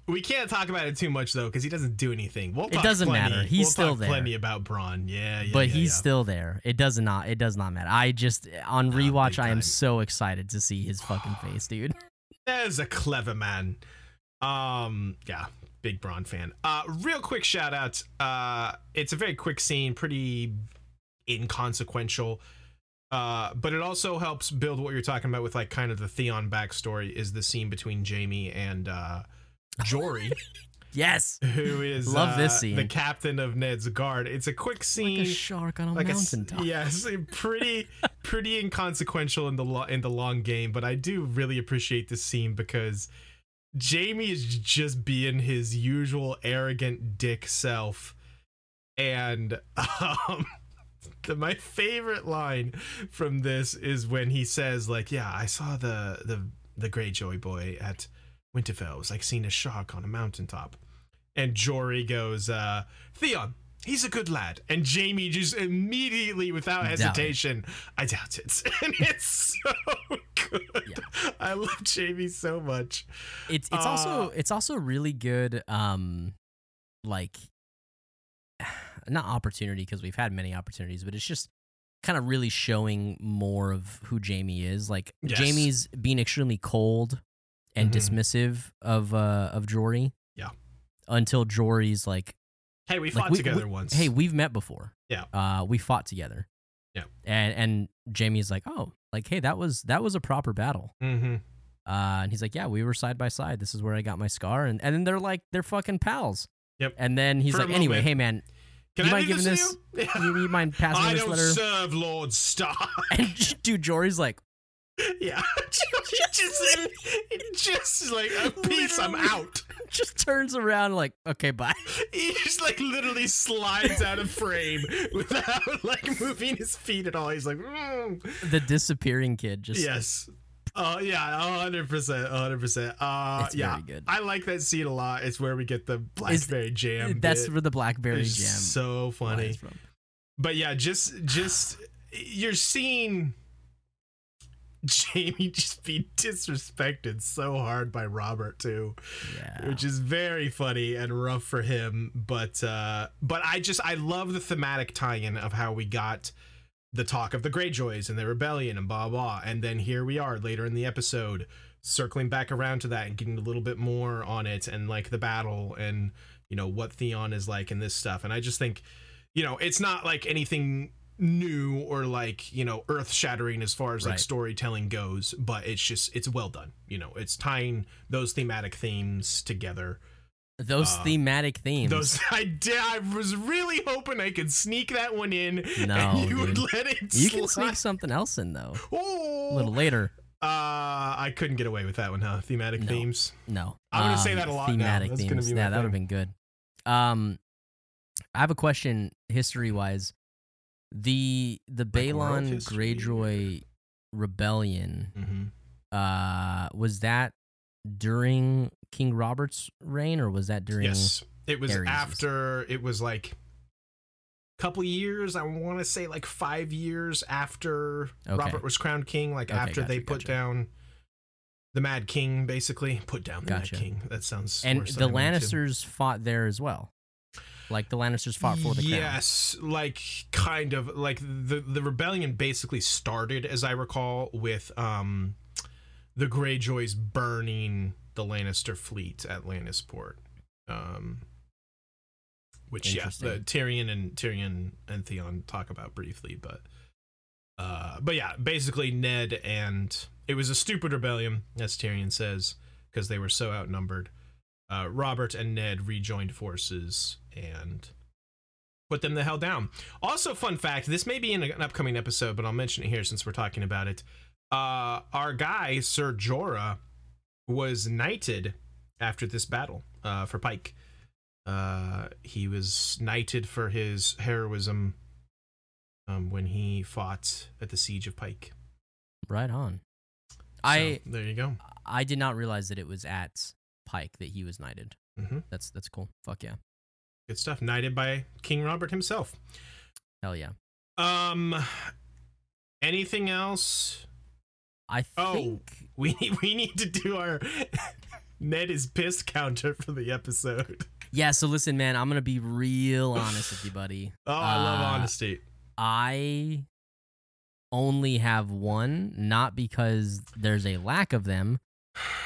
we can't talk about it too much though because he doesn't do anything we'll It talk doesn't plenty. matter. He's we'll still talk there. plenty about Bronn yeah yeah but yeah, he's yeah. still there. It does not. It does not matter. I just on Nah, rewatch, I am so excited to see his fucking face, dude. There's a clever man. Um, yeah, big Bronn fan. Uh, real quick shout out. Uh, it's a very quick scene, pretty inconsequential. Uh, but it also helps build what you're talking about with like kind of the Theon backstory. Is the scene between Jaime and uh, Jory, Yes, who is Love this uh, scene. the captain of Ned's guard. It's a quick scene, like a shark on a like a mountaintop. yes, pretty pretty inconsequential in the lo- in the long game, but I do really appreciate this scene because Jaime is just being his usual arrogant dick self, and um, the, my favorite line from this is when he says like, "Yeah, I saw the the the Greyjoy boy at Winterfell. It was like seeing a shark on a mountaintop." And Jory goes, uh, Theon, he's a good lad. And Jaime just immediately, without hesitation, I doubt it. and it's so good. I love Jaime so much. It's it's also Uh, it's also really good. Um, like not opportunity because we've had many opportunities, but it's just kind of really showing more of who Jaime is. Like Yes. Jaime's being extremely cold and Mhm. dismissive of uh of Jory. Yeah. Until Jory's like, Hey, we like, fought we- together we- once. Hey, we've met before. Yeah. Uh, we fought together. Yeah. And and Jaime's like, oh, like hey, that was that was a proper battle. Mm-hmm. Uh, and he's like, yeah, we were side by side. This is where I got my scar. And and then they're like, they're fucking pals. Yep. And then he's For like, anyway, hey man, Can You I mind giving this to you? you, you mind passing I this don't letter? serve Lord Stark. And dude, Jory's like, yeah. just, just like, a piece, I'm out. just turns around like, okay, bye. He just like literally slides out of frame without like moving his feet at all. He's like, mm. The disappearing kid just yes. Oh yeah, hundred percent, hundred percent. Uh, It's yeah. I like that scene a lot. It's where we get the blackberry jam. That's bit. where the blackberry It's jam So funny. But yeah, just just you're seeing Jaime just be disrespected so hard by Robert too, Yeah. which is very funny and rough for him. But uh, but I just I love the thematic tie-in of how we got the talk of the Greyjoys and the rebellion and blah blah, and then here we are later in the episode circling back around to that and getting a little bit more on it and like the battle and you know what Theon is like and this stuff. And I just think you know it's not like anything new or like you know earth shattering as far as like storytelling goes but it's just it's well done you know it's tying those thematic themes together Those uh, thematic themes. those i did i was really hoping i could sneak that one in No, and you would let it you can sneak something else in though. oh A little later. uh i couldn't get away with that one huh thematic No. themes No. I'm gonna say Um, that a lot now. Thematic gonna themes. yeah, that would have been good. Um, I have a question history wise. The the Like Balon? Greyjoy rebellion mm-hmm. uh was that during King Robert's reign or was that during yes it was after it was like a couple years i want to say like five years after Okay. robert was crowned king like Okay, after they put gotcha. down the mad king basically put down the Gotcha. mad king that sounds and the than I meant to. Lannisters fought there as well. Like the Lannisters fought for the crown. yes like kind of like the the rebellion basically started as i recall with um the greyjoys burning the lannister fleet at lannisport. Um which yeah the tyrion and tyrion and theon talk about briefly but uh but yeah basically ned and it was a stupid rebellion as tyrion says because they were so outnumbered. Uh, Robert and Ned rejoined forces and put them the hell down. Also, fun fact: this may be in an upcoming episode, but I'll mention it here since we're talking about it. Uh, our guy Ser Jorah was knighted after this battle uh, for Pike. Uh, he was knighted for his heroism um, when he fought at the siege of Pike. Right on. So, I there you go. I did not realize that it was at Pike that he was knighted. hmm That's that's cool. Fuck yeah. Good stuff. Knighted by King Robert himself. Hell yeah. Um, anything else? I Oh. We need, we need to do our Ned is pissed counter for the episode. Yeah, so listen, man, I'm gonna be real honest with you, buddy. Oh, I love Uh, honesty. I only have one, not because there's a lack of them,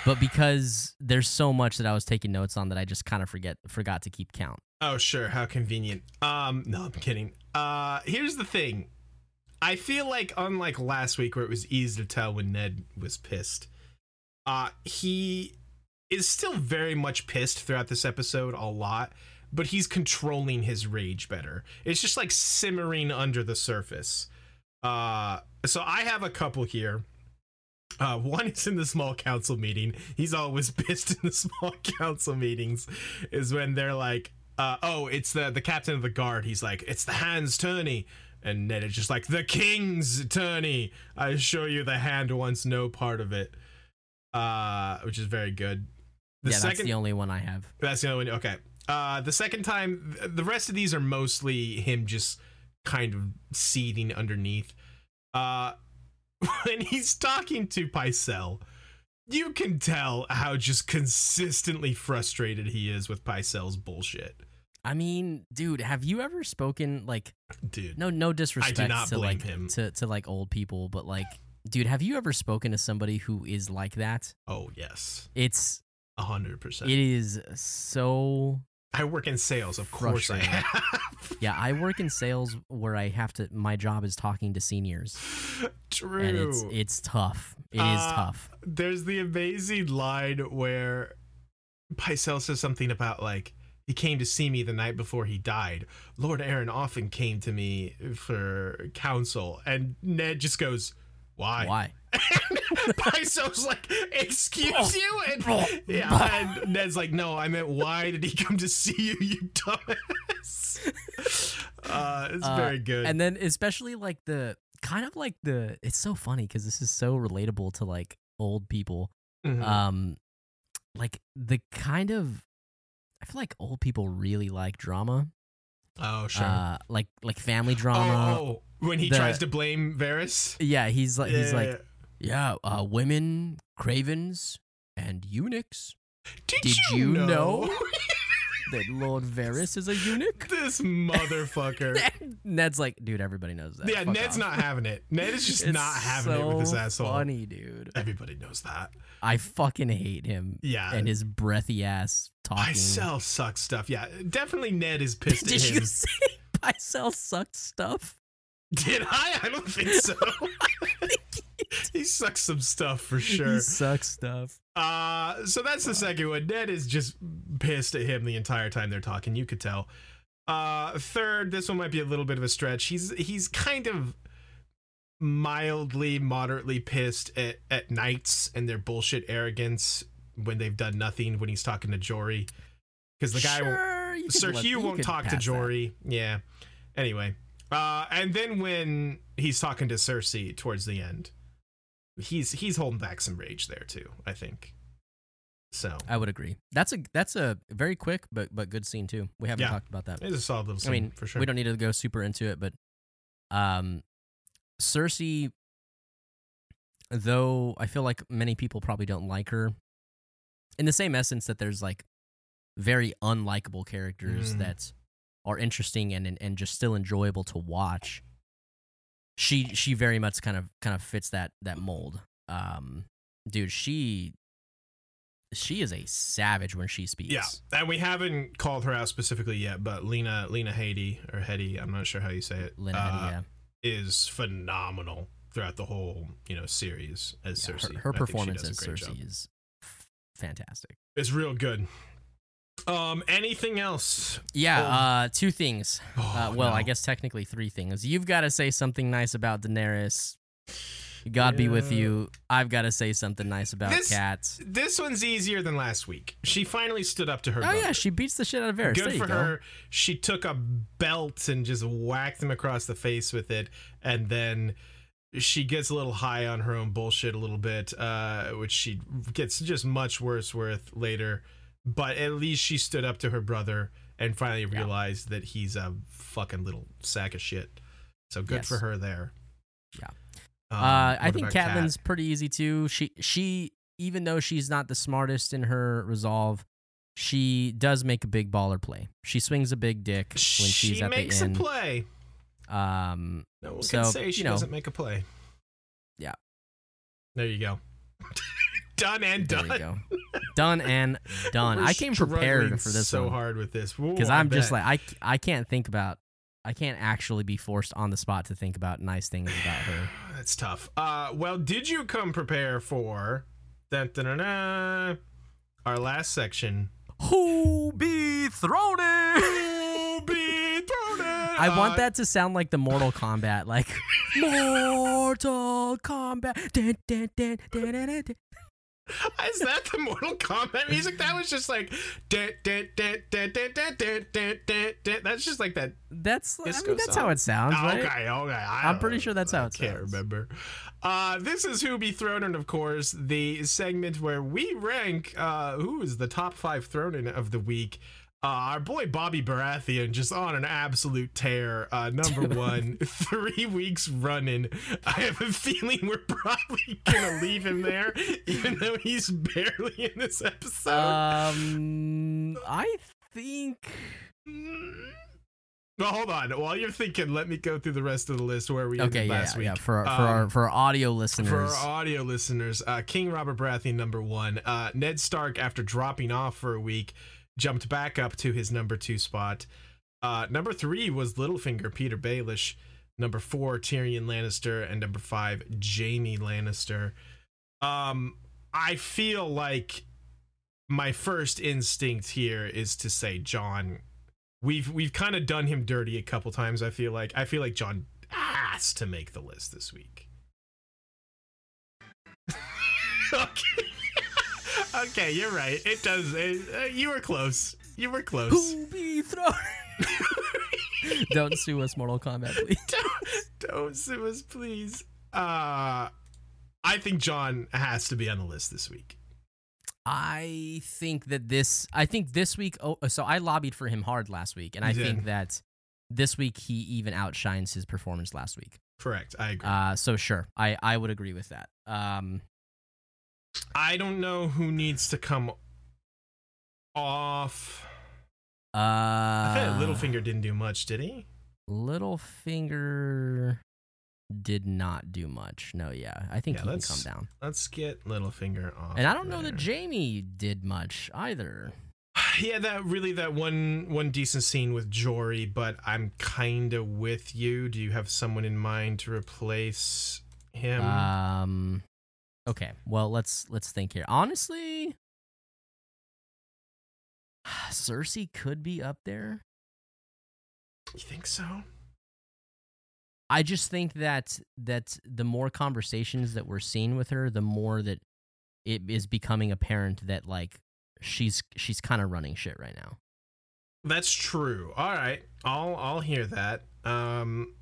but because there's so much that I was taking notes on that I just kind of forget forgot to keep count. Oh, sure. How convenient. Um, no, I'm kidding. Uh, here's the thing. I feel like unlike last week where it was easy to tell when Ned was pissed, uh, he is still very much pissed throughout this episode a lot, but he's controlling his rage better. It's just like simmering under the surface. Uh, so I have a couple here. Uh, one is in the small council meeting. He's always pissed in the small council meetings. Is when they're like, uh, "Oh, it's the the captain of the guard." He's like, "It's the hand's tourney," and Ned is just like, "The king's tourney." I assure you, the hand wants no part of it. Uh, which is very good. The yeah, second, that's the only one I have. that's the only one. Okay. Uh, the second time, the rest of these are mostly him just kind of seething underneath. Uh, when he's talking to Pycelle, you can tell how just consistently frustrated he is with Pycelle's bullshit. I mean, dude, have you ever spoken like Dude. no no disrespect I do not to blame like him. to to like old people, but like dude, have you ever spoken to somebody who is like that? Oh, yes. It's A hundred percent. it is so I work in sales, of course I have. yeah, I work in sales where I have to my job is talking to seniors True. and it's it's tough. It is Uh, tough. there's the amazing line where Pycelle says something about like he came to see me the night before he died. Lord Arryn often came to me for counsel, and Ned just goes, "Why?" Why? Pycelle's like, "Excuse you?" And yeah, and Ned's like, "No, I meant why did he come to see you, you dumbass?" Uh, it's Uh, very good. And then especially like the kind of like the it's so funny because this is so relatable to like old people. Mhm. Um, like the kind of, I feel like old people really like drama. Oh, sure. Uh, like like family drama. oh, oh, when he the- tries to blame Varys. Yeah, he's like he's Yeah, like yeah, uh, women, cravens, and eunuchs. Did, Did you, you know? know? That Lord Varys is a eunuch. this motherfucker? Ned's like, dude, everybody knows that. yeah, Fuck Ned's off." not having it. Ned is just It's not having it with his so asshole. Funny, dude. Everybody knows that. I fucking hate him Yeah. and his breathy ass talking. I sell suck stuff. Yeah, definitely Ned is pissed at Did at you say I sell sucked stuff? Did I? I don't think so. he sucks some stuff for sure. He sucks stuff. Uh, so that's the second one. Ned is just pissed at him the entire time they're talking. You could tell. Uh, third, this one might be a little bit of a stretch. He's he's kind of mildly, moderately pissed at at knights and their bullshit arrogance when they've done nothing. When he's talking to Jory, because the guy won't sure, could Ser let- Hugh won't talk to pass that. Jory. Yeah. Anyway, uh, and then when he's talking to Cersei towards the end, he's he's holding back some rage there too. I think. So I would agree. That's a that's a very quick but but good scene too. We haven't Yeah. talked about that. it's a solid little scene. I mean, for sure. we don't need to go super into it, but um, Cersei, though I feel like many people probably don't like her, in the same essence that there's like very unlikable characters Mm. that are interesting and, and and just still enjoyable to watch. She she very much kind of kind of fits that that mold. Um, dude, she she is a savage when she speaks. Yeah, and we haven't called her out specifically yet, but Lena Lena Headey or Heady, I'm not sure how you say it, Lena uh, Headey, yeah. is phenomenal throughout the whole you know series as Yeah, Cersei. her, her I think she performance as Cersei job. is f- fantastic. It's real good. Um, anything else? Yeah, Oh. uh, two things. Oh, Uh, well, I guess technically three things. You've got to say something nice about Daenerys. God be with you. I've got to say something nice about This- cats. This one's easier than last week. She finally stood up to her. Oh brother. yeah, she beats the shit out of Varys. Good there for go. her. She took a belt and just whacked him across the face with it, and then she gets a little high on her own bullshit a little bit, uh, which she gets just much worse with later. But at least she stood up to her brother and finally realized that he's a fucking little sack of shit. So good Yes. for her there. Yeah. Um, Uh, I think about Cat? Pretty easy too. She she even though she's not the smartest in her resolve, she does make a big baller play. She swings a big dick when she's she at makes a play. Um, No one So, can say she you know. doesn't make a play. Yeah. There you go. done and there done. you go. Done and done. We're I came prepared for this so one. hard with this because I'm just like I I can't think about I can't actually be forced on the spot to think about nice things about her. that's tough. Uh, well, did you come prepare for our last section? Who be thrown it! Who be thrown in? I want Uh, that to sound like the Mortal Kombat, like Mortal Kombat. Dun, dun, dun, Is that the Mortal Kombat music? That was just like that's just like that. That's I mean, that's song. how it sounds. Right? Okay, okay. I am pretty sure that's how it I can't remember. Uh, this is Who Be Thrown In, of course, the segment where we rank uh, who is the top five thrown in of the week. Uh, our boy Bobby Baratheon just on an absolute tear. Uh, number one, three weeks running. I have a feeling we're probably gonna leave him there, even though he's barely in this episode. Um, I think well, hold on. While you're thinking, let me go through the rest of the list where we okay, ended yeah, last yeah, week. yeah. For our, for Um, our for our audio listeners, For our audio listeners, uh, King Robert Baratheon number one. Uh, Ned Stark, after dropping off for a week, jumped back up to his number two spot. Uh, number three was Littlefinger, Petyr Baelish. Number four, Tyrion Lannister, and number five, Jaime Lannister. Um, I feel like my first instinct here is to say Jon. We've we've kind of done him dirty a couple times. I feel like I feel like Jon has to make the list this week. okay. Okay, you're right. It does. It, uh, you were close. You were close. who be thrown? Don't sue us, Mortal Kombat, please. don't, don't sue us, please. Uh, I think Jon has to be on the list this week. I think that this. I think this week. Oh, so I lobbied for him hard last week, and I think that this week he even outshines his performance last week. Correct. I agree. Uh, so sure, I I would agree with that. Um, I don't know who needs to come off. uh, I Littlefinger didn't do much, did he? Littlefinger did not do much. No, yeah, I think Yeah, he can come down. Let's get Littlefinger off. And I don't know that there. Jaime did much either. Yeah, that really that one one decent scene with Jory, but I'm kind of with you. Do you have someone in mind to replace him? Um, okay, well let's let's think here. Honestly, Cersei could be up there. you think so? I just think that that the more conversations that we're seeing with her, the more that it is becoming apparent that like she's she's kind of running shit right now. That's true. All right, I'll I'll hear that. Um,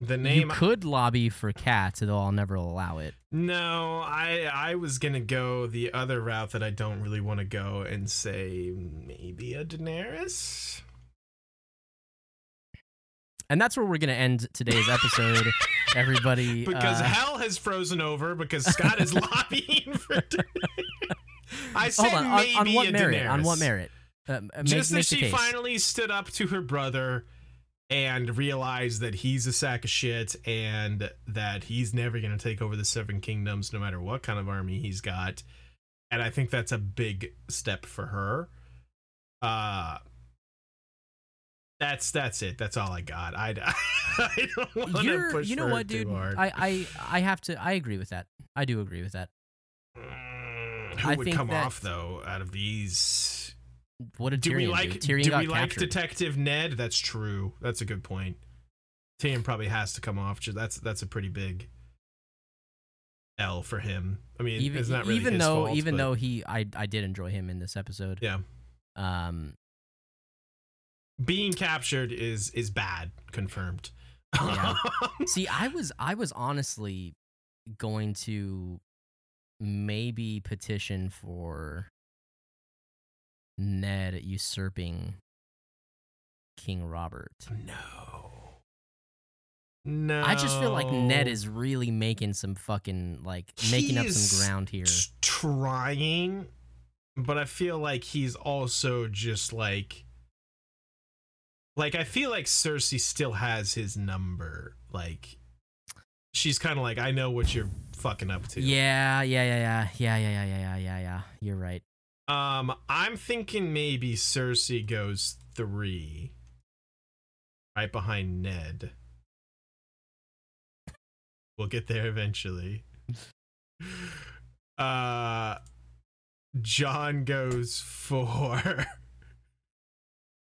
the name. you could lobby for Cat, though I'll never allow it. No, I I was gonna go the other route that I don't really want to go and say maybe a Daenerys. And that's where we're gonna end today's episode. Everybody, Because uh, hell has frozen over because Scott is lobbying for. I said on, on, maybe on what a merit? On what merit? Uh, make, Just that she case. finally stood up to her brother and realized that he's a sack of shit and that he's never going to take over the Seven Kingdoms no matter what kind of army he's got. And I think that's a big step for her. Uh that's that's it. That's all I got. I, I don't want to push you know what, dude? I, I, I have to. I agree with that. I do agree with that. Mm, who I would come that- off though out of these? What did do Tyrion we like do? Tyrion do we like captured. Detective Ned? That's true. That's a good point. Tyrion probably has to come off. That's that's a pretty big L for him. I mean, even it's not really even his though fault, even but- though he, I, I did enjoy him in this episode. yeah, Um, being captured is is bad. Confirmed. Yeah. see, I was, I was honestly going to maybe petition for Ned usurping King Robert. No. No. I just feel like Ned is really making some fucking like making up some ground here. Trying, but I feel like he's also just like like I feel like Cersei still has his number. Like she's kind of like I know what you're fucking up to. Yeah, yeah, yeah. Yeah, yeah, yeah, yeah, yeah, yeah, yeah. You're right. Um I'm thinking maybe Cersei goes 3 right behind Ned. We'll get there eventually. Uh Jon goes for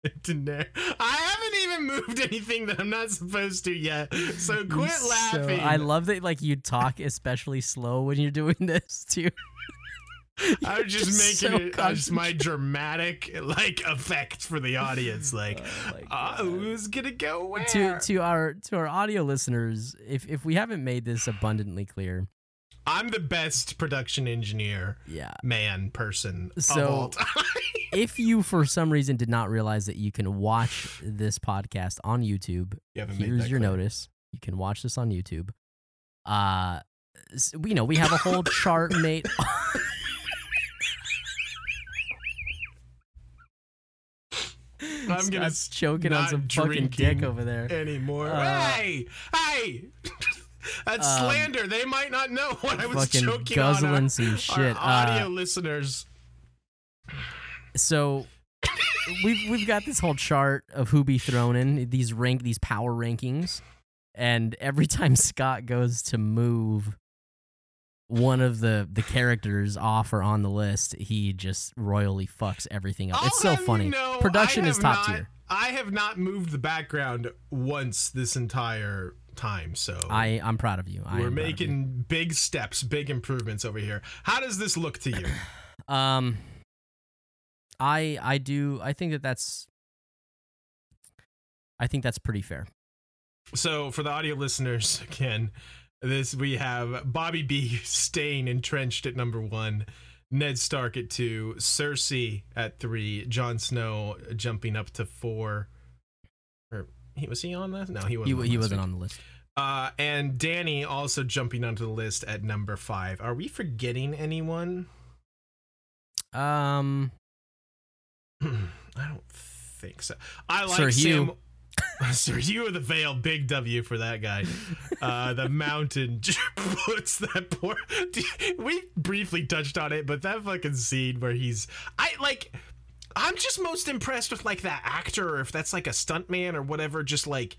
Daenerys. I haven't even moved anything that I'm not supposed to yet. So quit So- laughing. I love that like you talk especially slow when you're doing this too. I'm just, Just making so it just my dramatic like effect for the audience. Like, Oh uh, who's gonna go where? to to our to our audio listeners, if if we haven't made this abundantly clear, I'm the best production engineer, yeah. man, person So- of all time. If you for some reason did not realize that you can watch this podcast on YouTube, You here's your clear. notice. You can watch this on YouTube. Uh you know, we have a whole chart made I'm gonna Scott's choking on some fucking dick over there. anymore. Uh, hey, hey, that's Um, slander. They might not know what I was choking on. guzzling Our, some shit. audio Uh, listeners. so we've we've got this whole chart of who be thrown in these rank these power rankings, and every time Scott goes to move one of the the characters off or on the list, he just royally fucks everything up. it's I'll so have you funny. know, Production is top not- tier. I have not moved the background once this entire time, so I I'm proud of you. I we're of you. making big steps, big improvements over here. How does this look to you? Um, I I do I think that that's I think that's pretty fair. so, for the audio listeners, again, This we have Bobby B staying entrenched at number one, Ned Stark at two, Cersei at three, Jon Snow jumping up to four. Or he was he on that? No, he wasn't. He, on he wasn't week. on the list. Uh, and Dany also jumping onto the list at number five. Are we forgetting anyone? Um, I don't think so. I like Sir Sam. Hugh. Ser Hugh of the Vale, big W for that guy. Uh, the mountain puts that poor. We briefly touched on it, but that fucking scene where he's, I like, I'm just most impressed with like that actor, or if that's like a stuntman or whatever, just like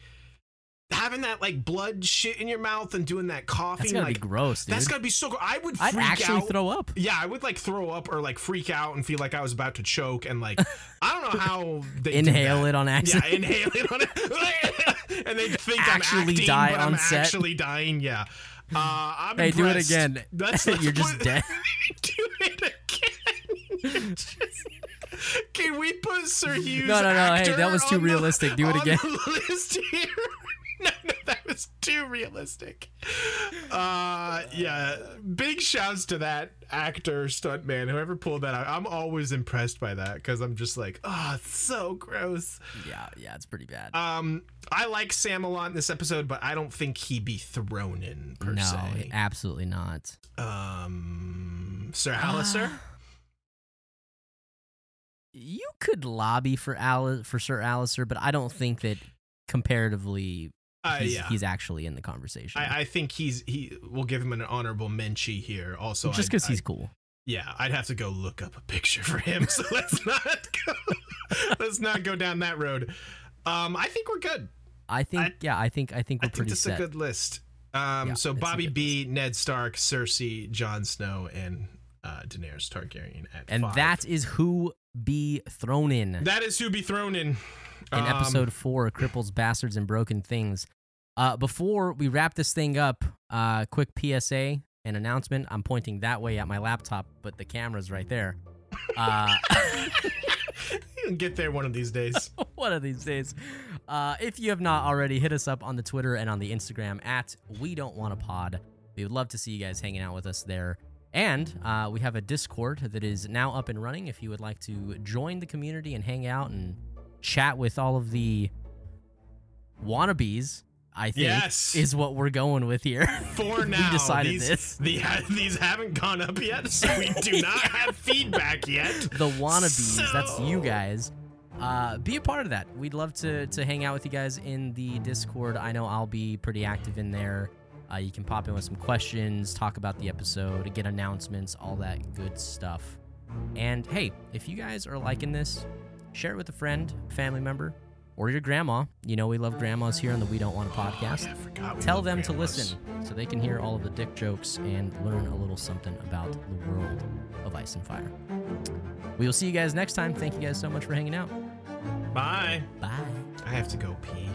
having that like blood shit in your mouth and doing that coughing. that's gotta like be gross, dude. that's gotta be so. gr- I would I'd actually out. throw up. Yeah, I would like throw up or like freak out and feel like I was about to choke and like I don't know how they Inhale it on Yeah, accident. inhale it on it, and they think Actually I'm acting, die but on I'm set. actually dying. Yeah. Uh, I'm Hey, do it again. That's You're just dead. do it again. Can we put Ser Hugh's? No, no, no, hey, that was too the- realistic. Do it again. The list here. No, no, that was too realistic. Uh, yeah, big shouts to that actor, stuntman, whoever pulled that out. I'm always impressed by that because I'm just like, oh, it's so gross. Yeah, yeah, it's pretty bad. Um, I like Sam a lot in this episode, but I don't think he'd be thrown in per no, se. absolutely not. Um, Ser Alliser. You could lobby for Al for Ser Alliser, but I don't think that comparatively Uh, he's, yeah. he's actually in the conversation. I, I think he's he. We'll give him an honorable mention here. Also, just because he's cool. Yeah, I'd have to go look up a picture for him. So let's not go. let's not go down that road. Um, I think we're good. I think, I- yeah, I think, I think we're think pretty this is a good list. Um, Yeah, so Bobby B, Ned Stark, Cersei, Jon Snow, and uh, Daenerys Targaryen at and five. that is who be thrown in that is who be thrown in. In Um, episode four, Cripples, Bastards, and Broken Things. Uh, before we wrap this thing up, uh, quick PSA and announcement. I'm pointing that way at my laptop, but the camera's right there. Uh, You'll get there one of these days. one of these days. Uh, if you have not already, hit us up on the Twitter and on the Instagram at We Don't Want a Pod. We would love to see you guys hanging out with us there. And uh, we have a Discord that is now up and running. If you would like to join the community and hang out and chat with all of the wannabes, I think Yes. is what we're going with here. For now, We decided these, this. The, these haven't gone up yet, so we do not have feedback yet. the wannabes. That's you guys. Uh, be a part of that. We'd love to to hang out with you guys in the Discord. I know I'll be pretty active in there. Uh, you can pop in with some questions, talk about the episode, get announcements, all that good stuff. And hey, if you guys are liking this, share it with a friend, family member, or your grandma. You know we love grandmas here on the We Don't Want a podcast. Oh, forgot we Tell them to listen so they can hear all of the dick jokes and learn a little something about the world of ice and fire. We will see you guys next time. Thank you guys so much for hanging out. Bye. Bye. I have to go pee.